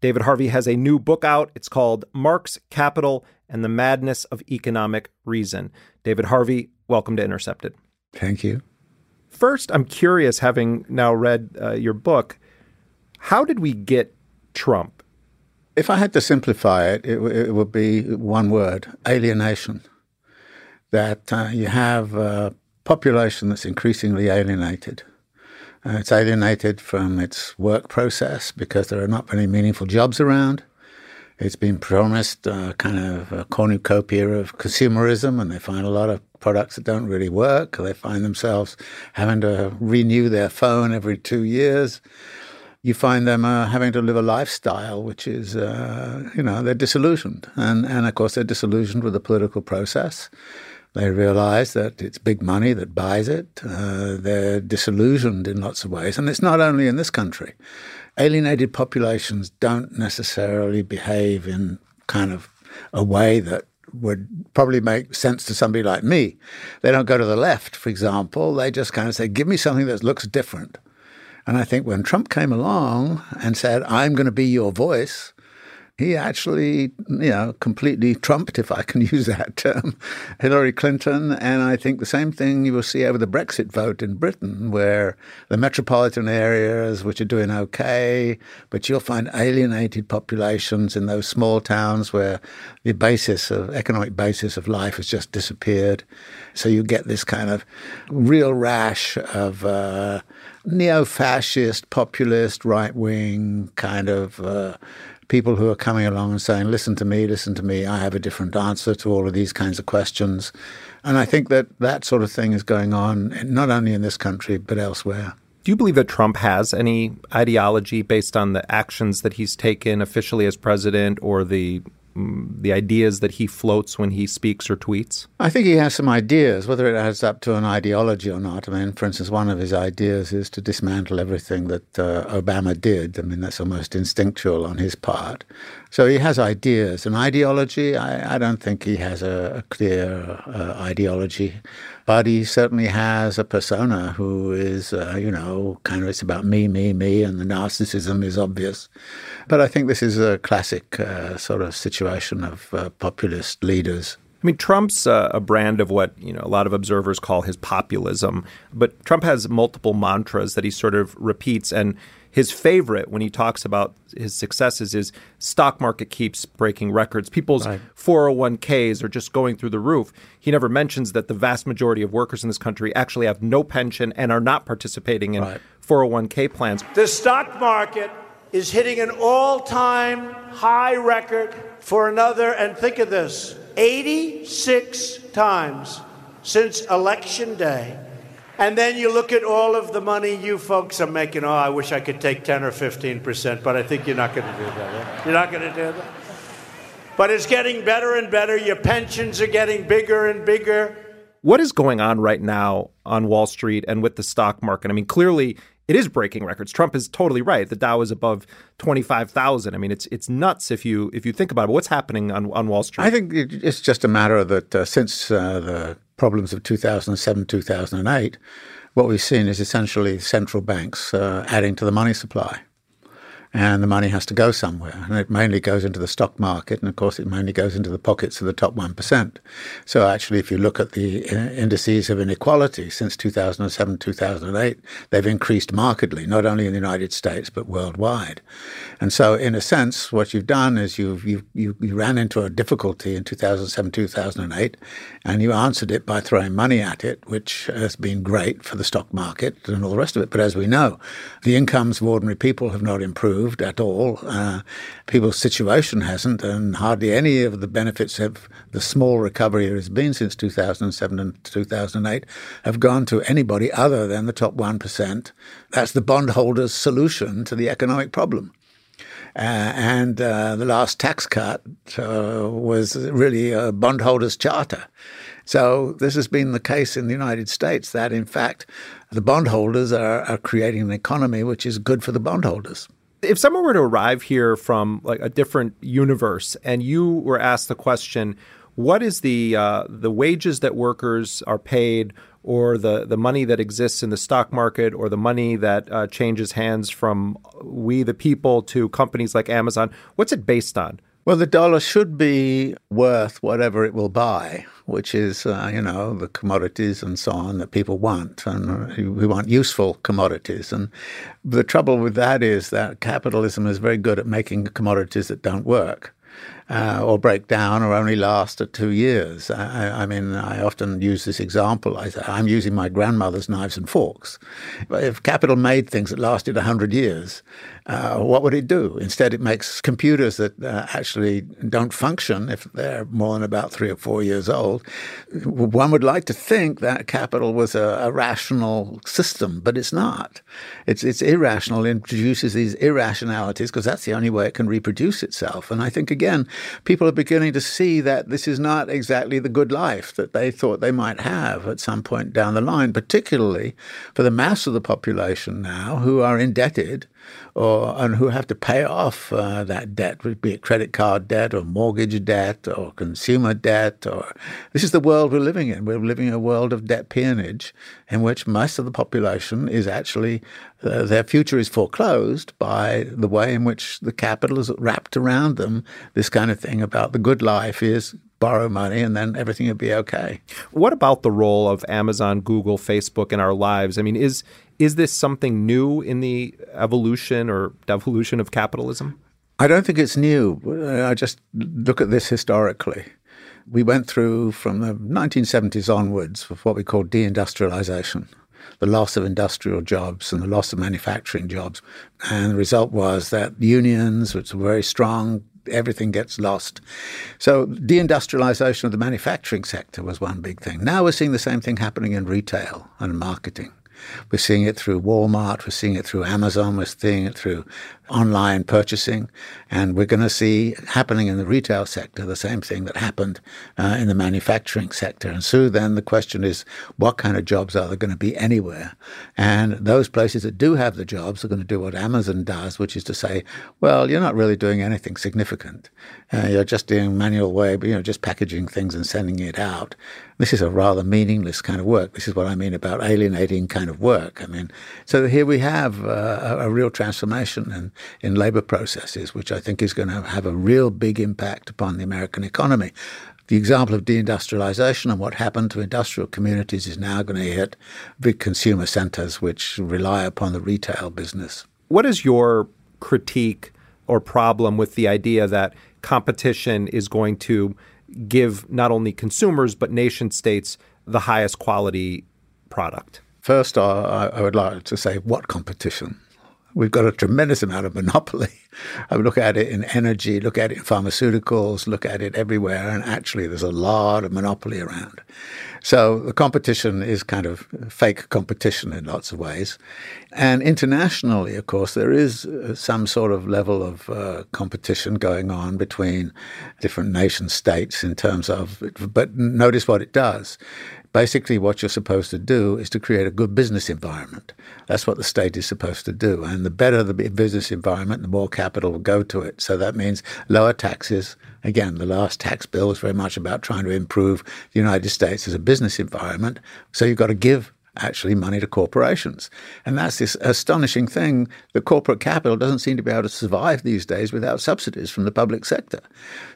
David Harvey has a new book out. It's called Marx, Capital, and the Madness of Economic Reason. David Harvey, welcome to Intercepted. Thank you. First, I'm curious, having now read uh, your book, how did we get Trump? If I had to simplify it, it, it would be one word alienation. That uh, you have a population that's increasingly alienated. Uh, it's alienated from its work process because there are not many meaningful jobs around. It's been promised uh, kind of a cornucopia of consumerism, and they find a lot of products that don't really work. They find themselves having to renew their phone every two years. You find them uh, having to live a lifestyle which is, uh, you know, they're disillusioned. And, and of course, they're disillusioned with the political process. They realize that it's big money that buys it. Uh, they're disillusioned in lots of ways. And it's not only in this country. Alienated populations don't necessarily behave in kind of a way that would probably make sense to somebody like me. They don't go to the left, for example. They just kind of say, give me something that looks different. And I think when Trump came along and said, I'm going to be your voice, he actually, you know, completely trumped, if I can use that term, Hillary Clinton. And I think the same thing you will see over the Brexit vote in Britain, where the metropolitan areas, which are doing okay, but you'll find alienated populations in those small towns where the basis of economic basis of life has just disappeared. So you get this kind of real rash of uh, neo-fascist, populist, right-wing kind of. Uh, people who are coming along and saying, listen to me, listen to me, I have a different answer to all of these kinds of questions. And I think that that sort of thing is going on not only in this country, but elsewhere. Do you believe that Trump has any ideology based on the actions that he's taken officially as president or the the ideas that he floats when he speaks or tweets? I think he has some ideas, whether it adds up to an ideology or not. I mean, for instance, one of his ideas is to dismantle everything that uh, Obama did. I mean, that's almost instinctual on his part. So he has ideas. An ideology, I, I don't think he has a, a clear uh, ideology but he certainly has a persona who is, uh, you know, kind of it's about me, me, me, and the narcissism is obvious. But I think this is a classic uh, sort of situation of uh, populist leaders. I mean, Trump's uh, a brand of what you know a lot of observers call his populism, but Trump has multiple mantras that he sort of repeats, and his favorite when he talks about his successes is stock market keeps breaking records. People's right. 401ks are just going through the roof. He never mentions that the vast majority of workers in this country actually have no pension and are not participating in right. 401k plans. The stock market is hitting an all time high record for another, and think of this 86 times since election day. And then you look at all of the money you folks are making. Oh, I wish I could take 10 or 15 percent, but I think you're not going to do that. Eh? You're not going to do that. But it's getting better and better. Your pensions are getting bigger and bigger. What is going on right now on Wall Street and with the stock market? I mean, clearly it is breaking records. Trump is totally right. The Dow is above twenty five thousand. I mean, it's it's nuts if you if you think about it. What's happening on on Wall Street? I think it's just a matter that uh, since uh, the problems of two thousand and seven, two thousand and eight, what we've seen is essentially central banks uh, adding to the money supply and the money has to go somewhere. And it mainly goes into the stock market, and of course, it mainly goes into the pockets of the top 1%. So, actually, if you look at the uh, indices of inequality since 2007, 2008, they've increased markedly, not only in the United States, but worldwide. And so, in a sense, what you've done is you've, you you, you ran into a difficulty in 2007, 2008, and you answered it by throwing money at it, which has been great for the stock market and all the rest of it. But as we know, the incomes of ordinary people have not improved at all. Uh, people's situation hasn't, and hardly any of the benefits of the small recovery there has been since 2007 and 2008 have gone to anybody other than the top 1%. That's the bondholders' solution to the economic problem. Uh, and uh, the last tax cut uh, was really a bondholders' charter. So this has been the case in the United States that, in fact, the bondholders are, are creating an economy which is good for the bondholders if someone were to arrive here from like a different universe and you were asked the question, what is the uh, the wages that workers are paid, or the the money that exists in the stock market, or the money that uh, changes hands from we the people to companies like Amazon? What's it based on? Well, the dollar should be worth whatever it will buy, which is, uh, you know, the commodities and so on that people want. And we want useful commodities. And the trouble with that is that capitalism is very good at making commodities that don't work uh, or break down or only last two years. I, I, mean, I often use this example. I I'm using my grandmother's knives and forks. If capital made things that lasted 100 years, uh, what would it do? Instead, it makes computers that uh, actually don't function if they're more than about three or four years old. One would like to think that capital was a, a rational system, but it's not. It's, it's irrational. It introduces these irrationalities because that's the only way it can reproduce itself. And I think, again, people are beginning to see that this is not exactly the good life that they thought they might have at some point down the line, particularly for the mass of the population now who are indebted or and who have to pay off uh, that debt, be it credit card debt or mortgage debt or consumer debt. Or this is the world we're living in. We're living in a world of debt peonage, in which most of the population is actually uh, their future is foreclosed by the way in which the capital is wrapped around them. This kind of thing about the good life is borrow money and then everything would be okay. What about the role of Amazon, Google, Facebook in our lives? I mean, is is this something new in the evolution or devolution of capitalism? I don't think it's new. I just look at this historically. We went through from the 1970s onwards with what we call deindustrialization, the loss of industrial jobs and the loss of manufacturing jobs. And the result was that unions, which were very strong, everything gets lost. So deindustrialization of the manufacturing sector was one big thing. Now we're seeing the same thing happening in retail and marketing. We're seeing it through Walmart, we're seeing it through Amazon, we're seeing it through online purchasing. And we're going to see happening in the retail sector the same thing that happened uh, in the manufacturing sector. And so then the question is, what kind of jobs are there going to be anywhere? And those places that do have the jobs are going to do what Amazon does, which is to say, well, you're not really doing anything significant. Uh, you're just doing manual way, you know, just packaging things and sending it out. This is a rather meaningless kind of work. This is what I mean about alienating kind of work. I mean, so here we have uh, a, a real transformation. And in labor processes, which I think is going to have a real big impact upon the American economy. The example of deindustrialization and what happened to industrial communities is now going to hit big consumer centers which rely upon the retail business. What is your critique or problem with the idea that competition is going to give not only consumers but nation states the highest quality product? First, I, I would like to say what competition? We've got a tremendous amount of monopoly. I look at it in energy, look at it in pharmaceuticals, look at it everywhere, and actually there's a lot of monopoly around. So the competition is kind of fake competition in lots of ways. And internationally, of course, there is uh, some sort of level of uh, competition going on between different nation states in terms of, but notice what it does basically what you're supposed to do is to create a good business environment. That's what the state is supposed to do. And the better the business environment, the more capital will go to it. So that means lower taxes. Again, the last tax bill was very much about trying to improve the United States as a business environment. So you've got to give actually money to corporations. And that's this astonishing thing that corporate capital doesn't seem to be able to survive these days without subsidies from the public sector.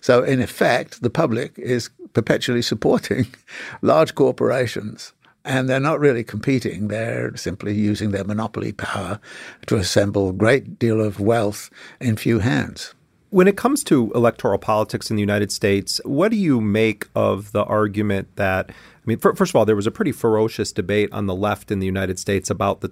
So, in effect, the public is perpetually supporting large corporations and they're not really competing. They're simply using their monopoly power to assemble a great deal of wealth in few hands. When it comes to electoral politics in the United States, what do you make of the argument that, I mean, first of all, there was a pretty ferocious debate on the left in the United States about the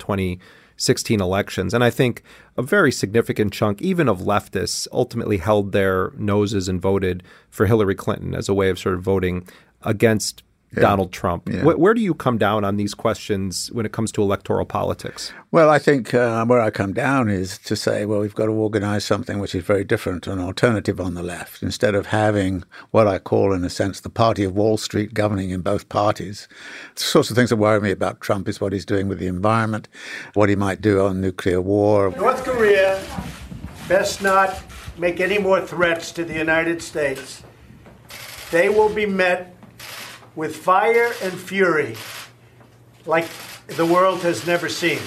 2016 elections. And I think a very significant chunk, even of leftists, ultimately held their noses and voted for Hillary Clinton as a way of sort of voting against yeah. Donald Trump. Yeah. Where, where, do you come down on these questions when it comes to electoral politics? Well, I think uh, where I come down is to say, well, we've got to organize something which is very different, an alternative on the left. Instead of having what I call, in a sense, the party of Wall Street governing in both parties, the sorts of things that worry me about Trump is what he's doing with the environment, what he might do on nuclear war. North Korea best not make any more threats to the United States. They will be met with fire and fury like the world has never seen.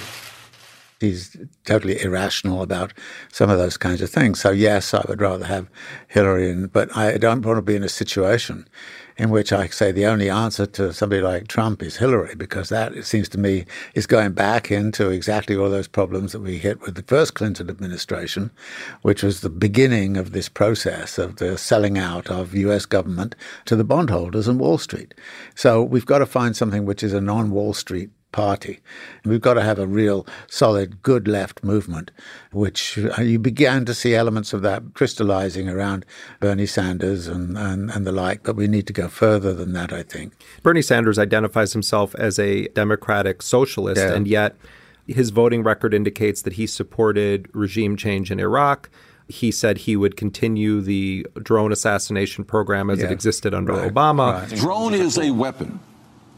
He's totally irrational about some of those kinds of things. So, yes, I would rather have Hillary, in, but I don't want to be in a situation in which I say the only answer to somebody like Trump is Hillary, because that, it seems to me, is going back into exactly all those problems that we hit with the first Clinton administration, which was the beginning of this process of the selling out of US government to the bondholders and Wall Street. So we've got to find something which is a non Wall Street party. We've got to have a real solid, good left movement, which uh, you began to see elements of that crystallizing around Bernie Sanders and, and, and the like, but we need to go further than that, I think. Bernie Sanders identifies himself as a democratic socialist, yeah. and yet his voting record indicates that he supported regime change in Iraq. He said he would continue the drone assassination program as yeah. it existed under right. Obama. Right. Drone is a weapon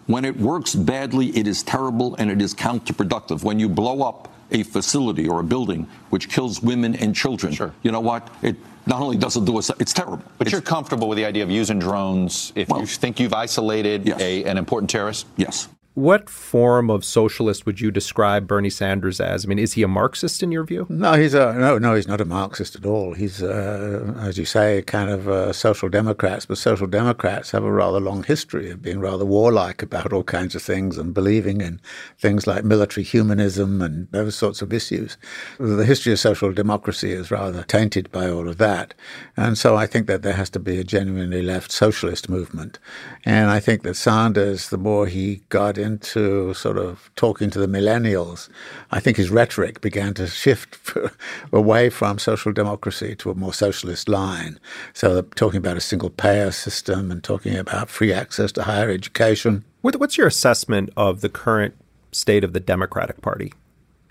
when it works badly, it is terrible and it is counterproductive. When you blow up a facility or a building which kills women and children, sure. you know what? It not only does it do it, it's terrible. But it's, you're comfortable with the idea of using drones if well, you think you've isolated yes. a, an important terrorist? Yes. What form of socialist would you describe Bernie Sanders as? I mean, is he a Marxist in your view? No, he's a no, no, he's not a Marxist at all. He's, uh, as you say, kind of uh, social democrats. But social democrats have a rather long history of being rather warlike about all kinds of things and believing in things like military humanism and those sorts of issues. The history of social democracy is rather tainted by all of that, and so I think that there has to be a genuinely left socialist movement. And I think that Sanders, the more he got into sort of talking to the millennials, I think his rhetoric began to shift away from social democracy to a more socialist line. So, talking about a single payer system and talking about free access to higher education. What's your assessment of the current state of the Democratic Party?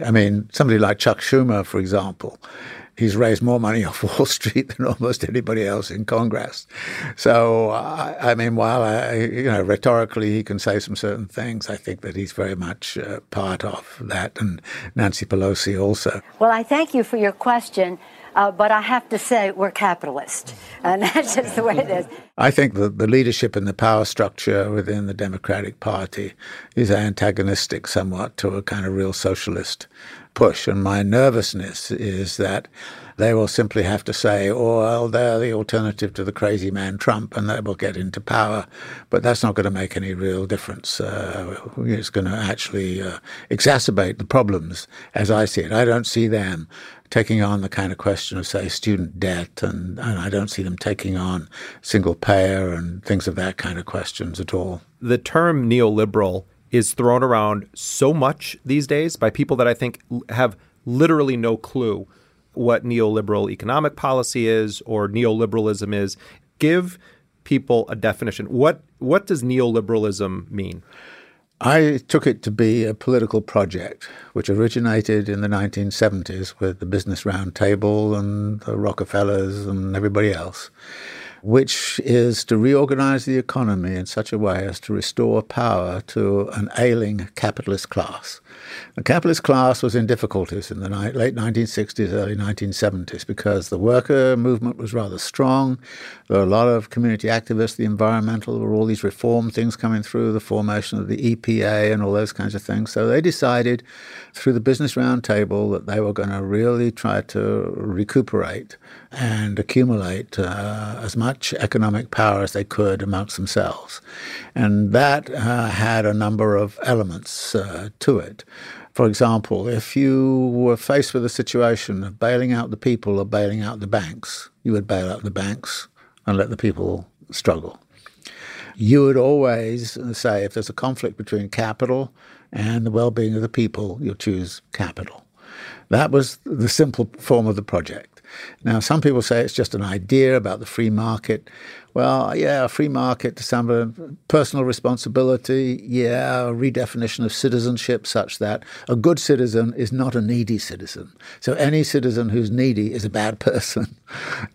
I mean, somebody like Chuck Schumer, for example, he's raised more money off Wall Street than almost anybody else in Congress. So, I, I mean, while I, you know, rhetorically he can say some certain things, I think that he's very much uh, part of that, and Nancy Pelosi also. Well, I thank you for your question. Uh, but I have to say, we're capitalist. And that's just the way it is. I think that the leadership and the power structure within the Democratic Party is antagonistic somewhat to a kind of real socialist push. And my nervousness is that they will simply have to say, oh, well, they're the alternative to the crazy man Trump, and they will get into power. But that's not going to make any real difference. Uh, it's going to actually uh, exacerbate the problems as I see it. I don't see them taking on the kind of question of, say, student debt, and, and I don't see them taking on single payer and things of that kind of questions at all. The term neoliberal is thrown around so much these days by people that I think have literally no clue what neoliberal economic policy is or neoliberalism is. Give people a definition. What what does neoliberalism mean? I took it to be a political project which originated in the 1970s with the Business Roundtable and the Rockefellers and everybody else, which is to reorganize the economy in such a way as to restore power to an ailing capitalist class. The capitalist class was in difficulties in the ni- late 1960s, early 1970s because the worker movement was rather strong. There were a lot of community activists, the environmental, there were all these reform things coming through, the formation of the EPA and all those kinds of things. So they decided through the Business Roundtable that they were going to really try to recuperate and accumulate uh, as much economic power as they could amongst themselves. And that uh, had a number of elements uh, to it. For example, if you were faced with a situation of bailing out the people or bailing out the banks, you would bail out the banks and let the people struggle. You would always say if there's a conflict between capital and the well being of the people, you'll choose capital. That was the simple form of the project. Now, some people say it's just an idea about the free market. Well, yeah, a free market to some personal responsibility, yeah, a redefinition of citizenship such that a good citizen is not a needy citizen. So any citizen who's needy is a bad person.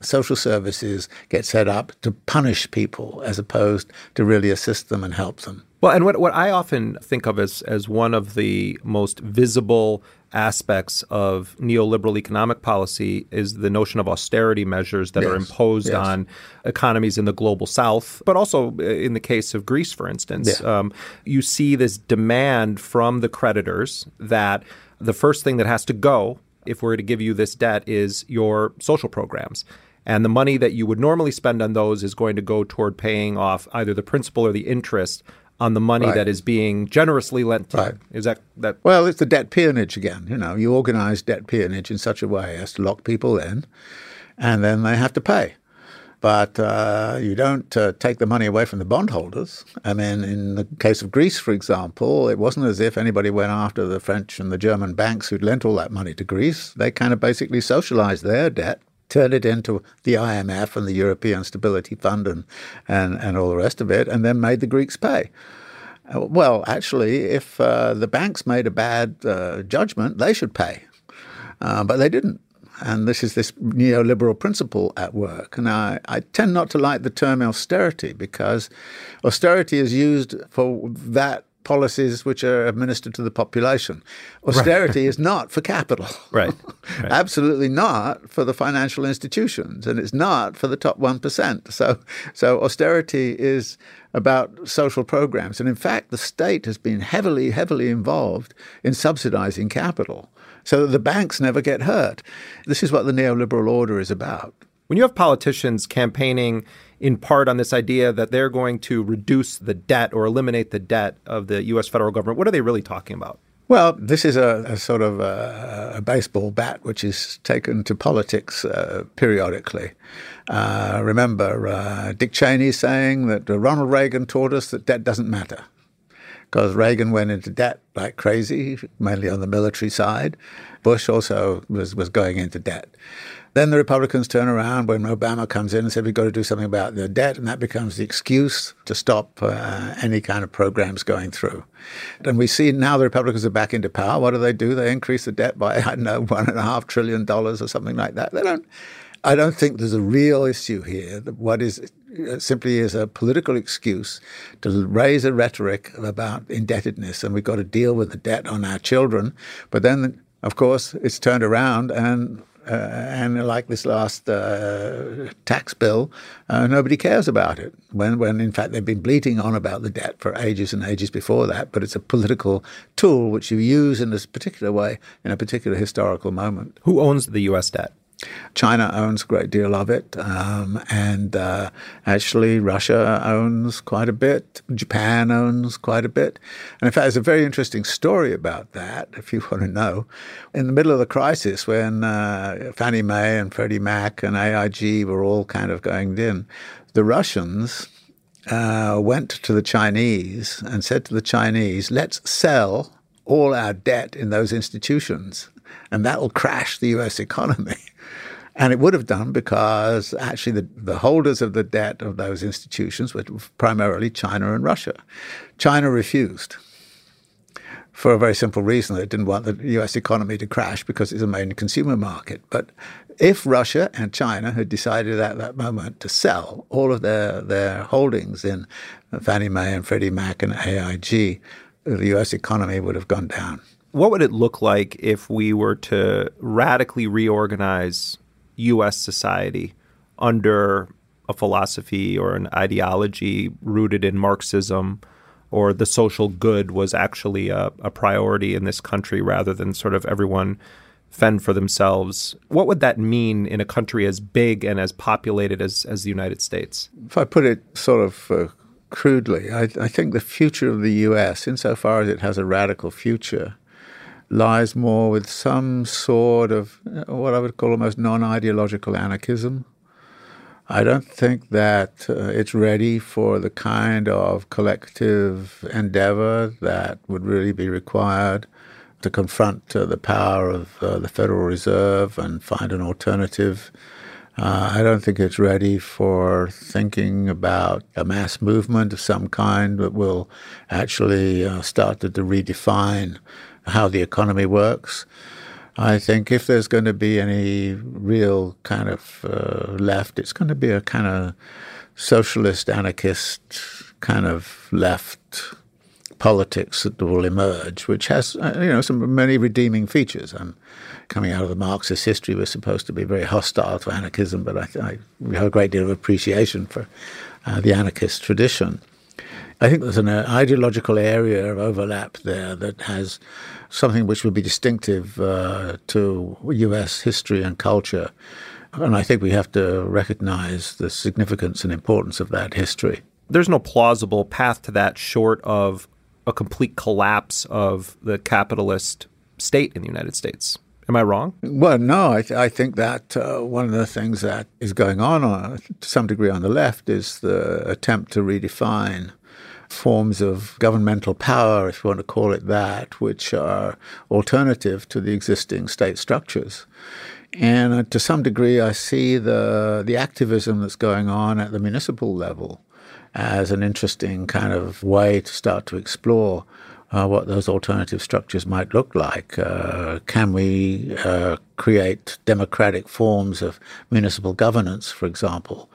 Social services get set up to punish people as opposed to really assist them and help them. Well, and what, what I often think of as, as one of the most visible aspects of neoliberal economic policy is the notion of austerity measures that yes. are imposed yes. on economies in the global south, but also uh, in the case of Greece, for instance. Yeah. Um, you see this demand from the creditors that the first thing that has to go if we're to give you this debt is your social programs. And the money that you would normally spend on those is going to go toward paying off either the principal or the interest on the money right. that is being generously lent to right. Is that that? Well, it's the debt peonage again. You know, you organize debt peonage in such a way as to lock people in, and then they have to pay. But uh, you don't uh, take the money away from the bondholders. I mean, in the case of Greece, for example, it wasn't as if anybody went after the French and the German banks who'd lent all that money to Greece. They kind of basically socialized their debt turn it into the IMF and the European Stability Fund and, and, and all the rest of it, and then made the Greeks pay. Uh, well, actually, if uh, the banks made a bad uh, judgment, they should pay. Uh, but they didn't. And this is this neoliberal principle at work. And I, I tend not to like the term austerity because austerity is used for that policies which are administered to the population. Austerity right. is not for capital. Right. right. Absolutely not for the financial institutions, and it's not for the top 1%. So, so austerity is about social programs. And in fact, the state has been heavily, heavily involved in subsidizing capital so that the banks never get hurt. This is what the neoliberal order is about. When you have politicians campaigning in part on this idea that they're going to reduce the debt or eliminate the debt of the U.S. federal government. What are they really talking about? Well, this is a, a sort of a, a, baseball bat which is taken to politics uh, periodically. Uh, remember, uh, Dick Cheney saying that Ronald Reagan taught us that debt doesn't matter because Reagan went into debt like crazy, mainly on the military side. Bush also was, was going into debt. Then the Republicans turn around when Obama comes in and said we've got to do something about the debt, and that becomes the excuse to stop uh, any kind of programs going through. And we see now the Republicans are back into power. What do they do? They increase the debt by I don't know one and a half trillion dollars or something like that. They don't. I don't think there's a real issue here. What is uh, simply is a political excuse to raise a rhetoric about indebtedness, and we've got to deal with the debt on our children. But then, of course, it's turned around, and and like this last uh, tax bill, uh, nobody cares about it. When, when in fact they've been bleating on about the debt for ages and ages before that. But it's a political tool which you use in this particular way in a particular historical moment. Who owns the U.S. debt? China owns a great deal of it, um, and uh, actually Russia owns quite a bit. Japan owns quite a bit. And in fact, there's a very interesting story about that, if you want to know. In the middle of the crisis, when uh, Fannie Mae and Freddie Mac and AIG were all kind of going in, the Russians uh, went to the Chinese and said to the Chinese, let's sell all our debt in those institutions, and that will crash the US economy. And it would have done because actually the, the holders of the debt of those institutions were primarily China and Russia. China refused for a very simple reason. They didn't want the US economy to crash because it's a main consumer market. But if Russia and China had decided at that moment to sell all of their, their holdings in Fannie Mae and Freddie Mac and AIG, the US economy would have gone down. What would it look like if we were to radically reorganize US society under a philosophy or an ideology rooted in Marxism? or the social good was actually a, a, priority in this country rather than sort of everyone fend for themselves. What would that mean in a country as big and as populated as, as the United States? If I put it sort of uh, crudely, I, I think the future of the U.S., insofar as it has a radical future, lies more with some sort of what I would call almost non ideological anarchism I don't think that uh, it's ready for the kind of collective endeavor that would really be required to confront uh, the power of uh, the Federal Reserve and find an alternative. Uh, I don't think it's ready for thinking about a mass movement of some kind that will actually uh, start to, to redefine how the economy works. I think if there's going to be any real kind of uh, left, it's going to be a kind of socialist, anarchist kind of left politics that will emerge, which has uh, you know some many redeeming features. And coming out of the Marxist history, we're supposed to be very hostile to anarchism, but I, I have a great deal of appreciation for uh, the anarchist tradition. I think there's an uh, ideological area of overlap there that has something which would be distinctive uh, to U.S. history and culture. And I think we have to recognize the significance and importance of that history. There's no plausible path to that short of a complete collapse of the capitalist state in the United States. Am I wrong? Well, no. I, th- I think that uh, one of the things that is going on, uh, to some degree, on the left is the attempt to redefine forms of governmental power, if you want to call it that, which are alternative to the existing state structures. And uh, to some degree, I see the the activism that's going on at the municipal level as an interesting kind of way to start to explore uh, what those alternative structures might look like. Uh, can we uh, create democratic forms of municipal governance, for example?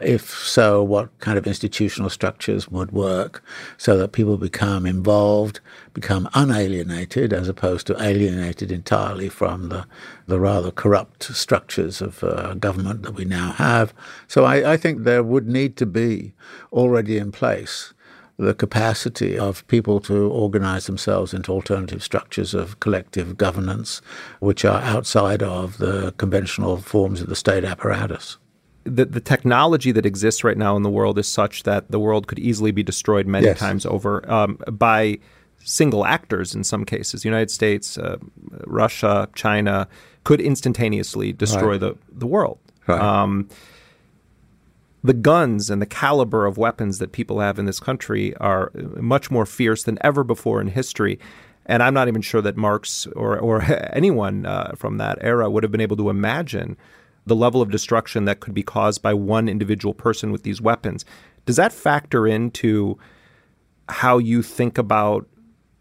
If so, what kind of institutional structures would work so that people become involved, become unalienated, as opposed to alienated entirely from the, the rather corrupt structures of uh, government that we now have? So I, I think there would need to be already in place the capacity of people to organize themselves into alternative structures of collective governance, which are outside of the conventional forms of the state apparatus. The, the technology that exists right now in the world is such that the world could easily be destroyed many yes. times over um, by single actors in some cases. The United States, uh, Russia, China could instantaneously destroy right. the, the world. Right. Um, the guns and the caliber of weapons that people have in this country are much more fierce than ever before in history. And I'm not even sure that Marx or, or anyone uh, from that era would have been able to imagine the level of destruction that could be caused by one individual person with these weapons. Does that factor into how you think about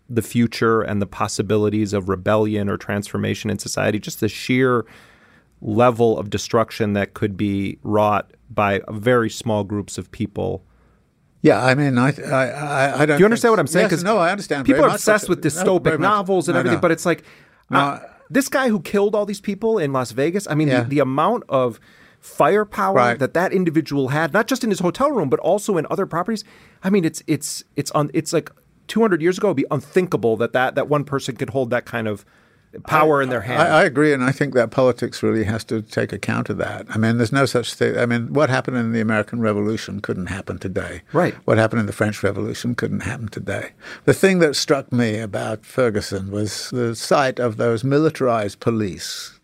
the future and the possibilities of rebellion or transformation in society? Just the sheer level of destruction that could be wrought by very small groups of people. Yeah, I mean, I, I, I don't. Do you understand what I'm saying? Yes, no, I understand. People are obsessed with dystopic no, novels and no, everything, no. but it's like uh, this guy who killed all these people in Las Vegas. I mean, yeah. the, the, amount of firepower right. that that individual had, not just in his hotel room, but also in other properties. I mean, it's it's it's on. It's like 200 years ago, it'd be unthinkable that that that one person could hold that kind of power I, in their hands. I, I, agree, and I think that politics really has to take account of that. I mean, there's no such thing. I mean, what happened in the American Revolution couldn't happen today. Right. What happened in the French Revolution couldn't happen today. The thing that struck me about Ferguson was the sight of those militarized police.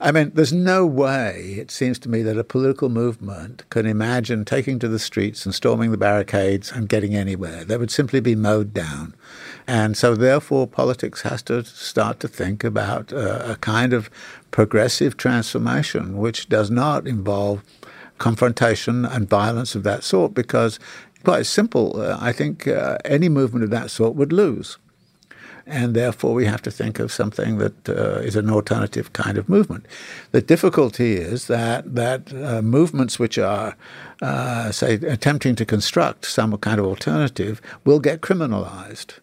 I mean, there's no way, it seems to me, that a political movement can imagine taking to the streets and storming the barricades and getting anywhere. They would simply be mowed down. And so, therefore, politics has to start to think about uh, a kind of progressive transformation, which does not involve confrontation and violence of that sort, because, quite simple, uh, I think uh, any movement of that sort would lose. and therefore we have to think of something that uh, is an alternative kind of movement. The difficulty is that that uh, movements which are, uh, say, attempting to construct some kind of alternative will get criminalized.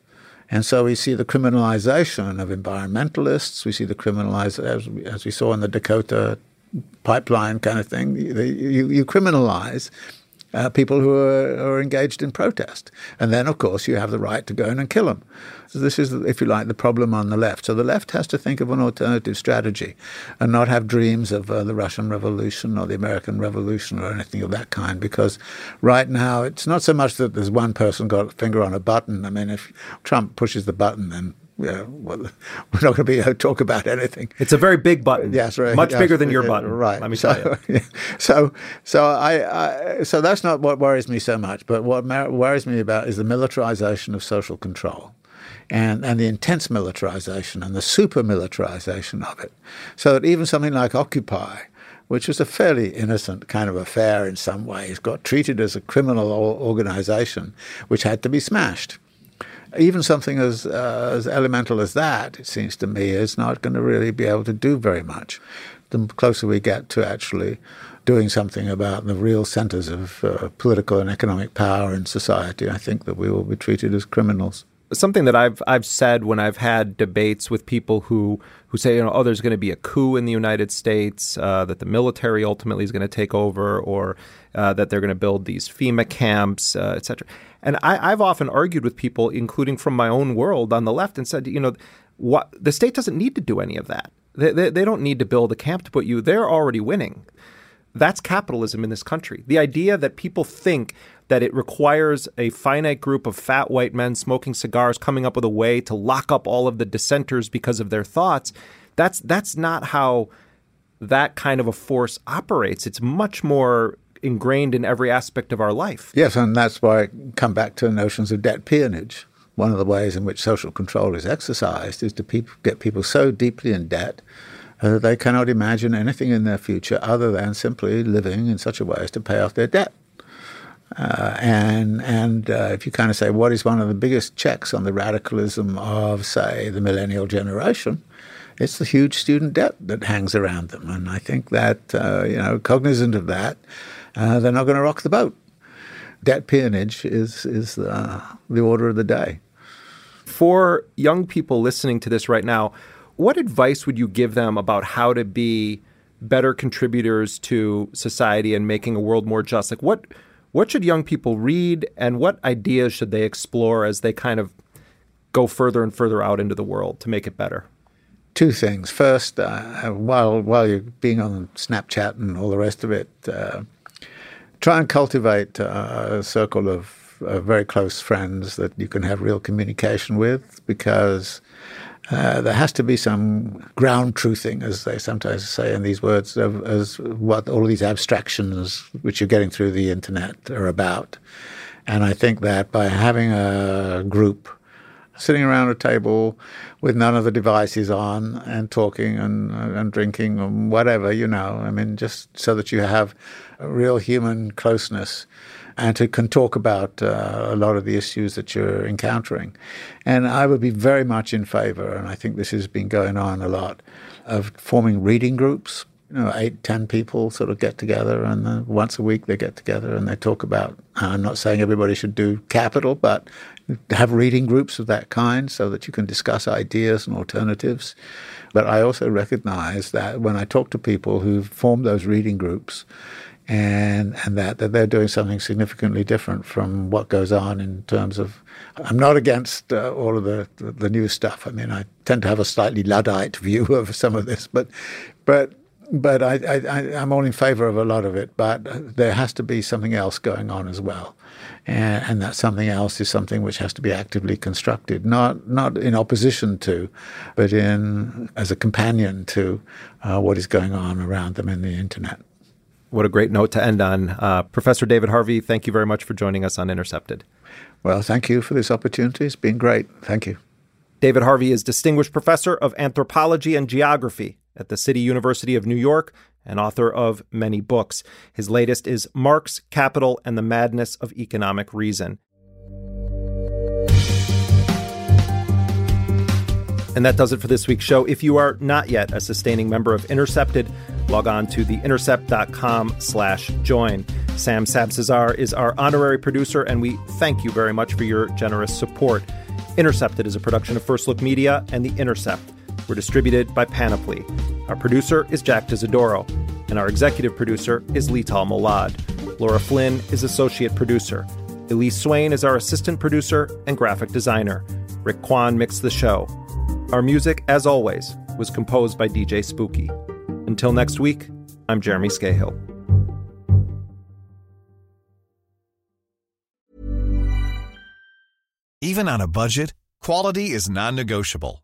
And so we see the criminalization of environmentalists. We see the criminalization, as, as we saw in the Dakota pipeline kind of thing. You, you criminalize uh, people who are, are, engaged in protest. And then, of course, you have the right to go in and kill them. So this is, if you like, the problem on the left. So the left has to think of an alternative strategy and not have dreams of uh, the Russian Revolution or the American Revolution or anything of that kind. Because right now, it's not so much that there's one person got a finger on a button. I mean, if Trump pushes the button, then yeah, well, we're not going to be able to talk about anything. It's a very big button. Yes, right. Much yes, bigger than your button. Right. Let me so, tell you. So, so I, I, so that's not what worries me so much. But what worries me about is the militarization of social control. And, and the intense militarization and the super militarization of it. So that even something like Occupy, which was a fairly innocent kind of affair in some ways, got treated as a criminal organization which had to be smashed even something as uh, as elemental as that, it seems to me, is not going to really be able to do very much. The closer we get to actually doing something about the real centers of uh, political and economic power in society, I think that we will be treated as criminals. Something that I've I've said when I've had debates with people who who say you know oh there's going to be a coup in the United States uh, that the military ultimately is going to take over or uh, that they're going to build these FEMA camps uh, etc. And I, have often argued with people, including from my own world on the left, and said, you know, what the state doesn't need to do any of that. They, they, they don't need to build a camp to put you. They're already winning. That's capitalism in this country. The idea that people think that it requires a finite group of fat white men smoking cigars coming up with a way to lock up all of the dissenters because of their thoughts, that's that's not how that kind of a force operates. It's much more ingrained in every aspect of our life. Yes, and that's why I come back to notions of debt peonage. One of the ways in which social control is exercised is to people, get people so deeply in debt uh, that they cannot imagine anything in their future other than simply living in such a way as to pay off their debt. Uh, and and uh, if you kind of say what is one of the biggest checks on the radicalism of say the millennial generation, it's the huge student debt that hangs around them. And I think that uh, you know cognizant of that, uh, they're not going to rock the boat. Debt peonage is is uh, the order of the day. For young people listening to this right now, what advice would you give them about how to be better contributors to society and making a world more just? Like what what should young people read, and what ideas should they explore as they kind of go further and further out into the world to make it better? two things. First, uh, while while you're being on Snapchat and all the rest of it, uh, try and cultivate uh, a circle of very close friends that you can have real communication with because uh, there has to be some ground truthing, as they sometimes say in these words, of, as what all these abstractions which you're getting through the internet are about. And I think that by having a group sitting around a table with none of the devices on and talking and, and drinking and whatever, you know. I mean, just so that you have a real human closeness and to can talk about uh, a lot of the issues that you're encountering. And I would be very much in favor, and I think this has been going on a lot, of forming reading groups. You know, eight, ten people sort of get together, and uh, once a week they get together and they talk about. I'm not saying everybody should do capital, but have reading groups of that kind so that you can discuss ideas and alternatives. But I also recognize that when I talk to people who've formed those reading groups, and and that that they're doing something significantly different from what goes on in terms of. I'm not against uh, all of the, the, the new stuff. I mean, I tend to have a slightly luddite view of some of this, but but but I, I I'm all in favour of a lot of it. But there has to be something else going on as well, and, and that something else is something which has to be actively constructed, not not in opposition to, but in as a companion to uh, what is going on around them in the internet. What a great note to end on. Uh, Professor David Harvey, thank you very much for joining us on Intercepted. Well, thank you for this opportunity. It's been great. Thank you. David Harvey is Distinguished Professor of Anthropology and Geography at the City University of New York and author of many books. His latest is Marx, Capital, and the Madness of Economic Reason. And that does it for this week's show. If you are not yet a sustaining member of Intercepted, log on to theintercept.com slash join. Sam Sabzazar is our honorary producer, and we thank you very much for your generous support. Intercepted is a production of First Look Media and The Intercept. We're distributed by Panoply. Our producer is Jack D'Isidoro, and our executive producer is Lital Molad. Laura Flynn is associate producer. Elise Swain is our assistant producer and graphic designer. Rick Kwan mixed the show. Our music, as always, was composed by DJ Spooky. Until next week, I'm Jeremy Scahill. Even on a budget, quality is non-negotiable.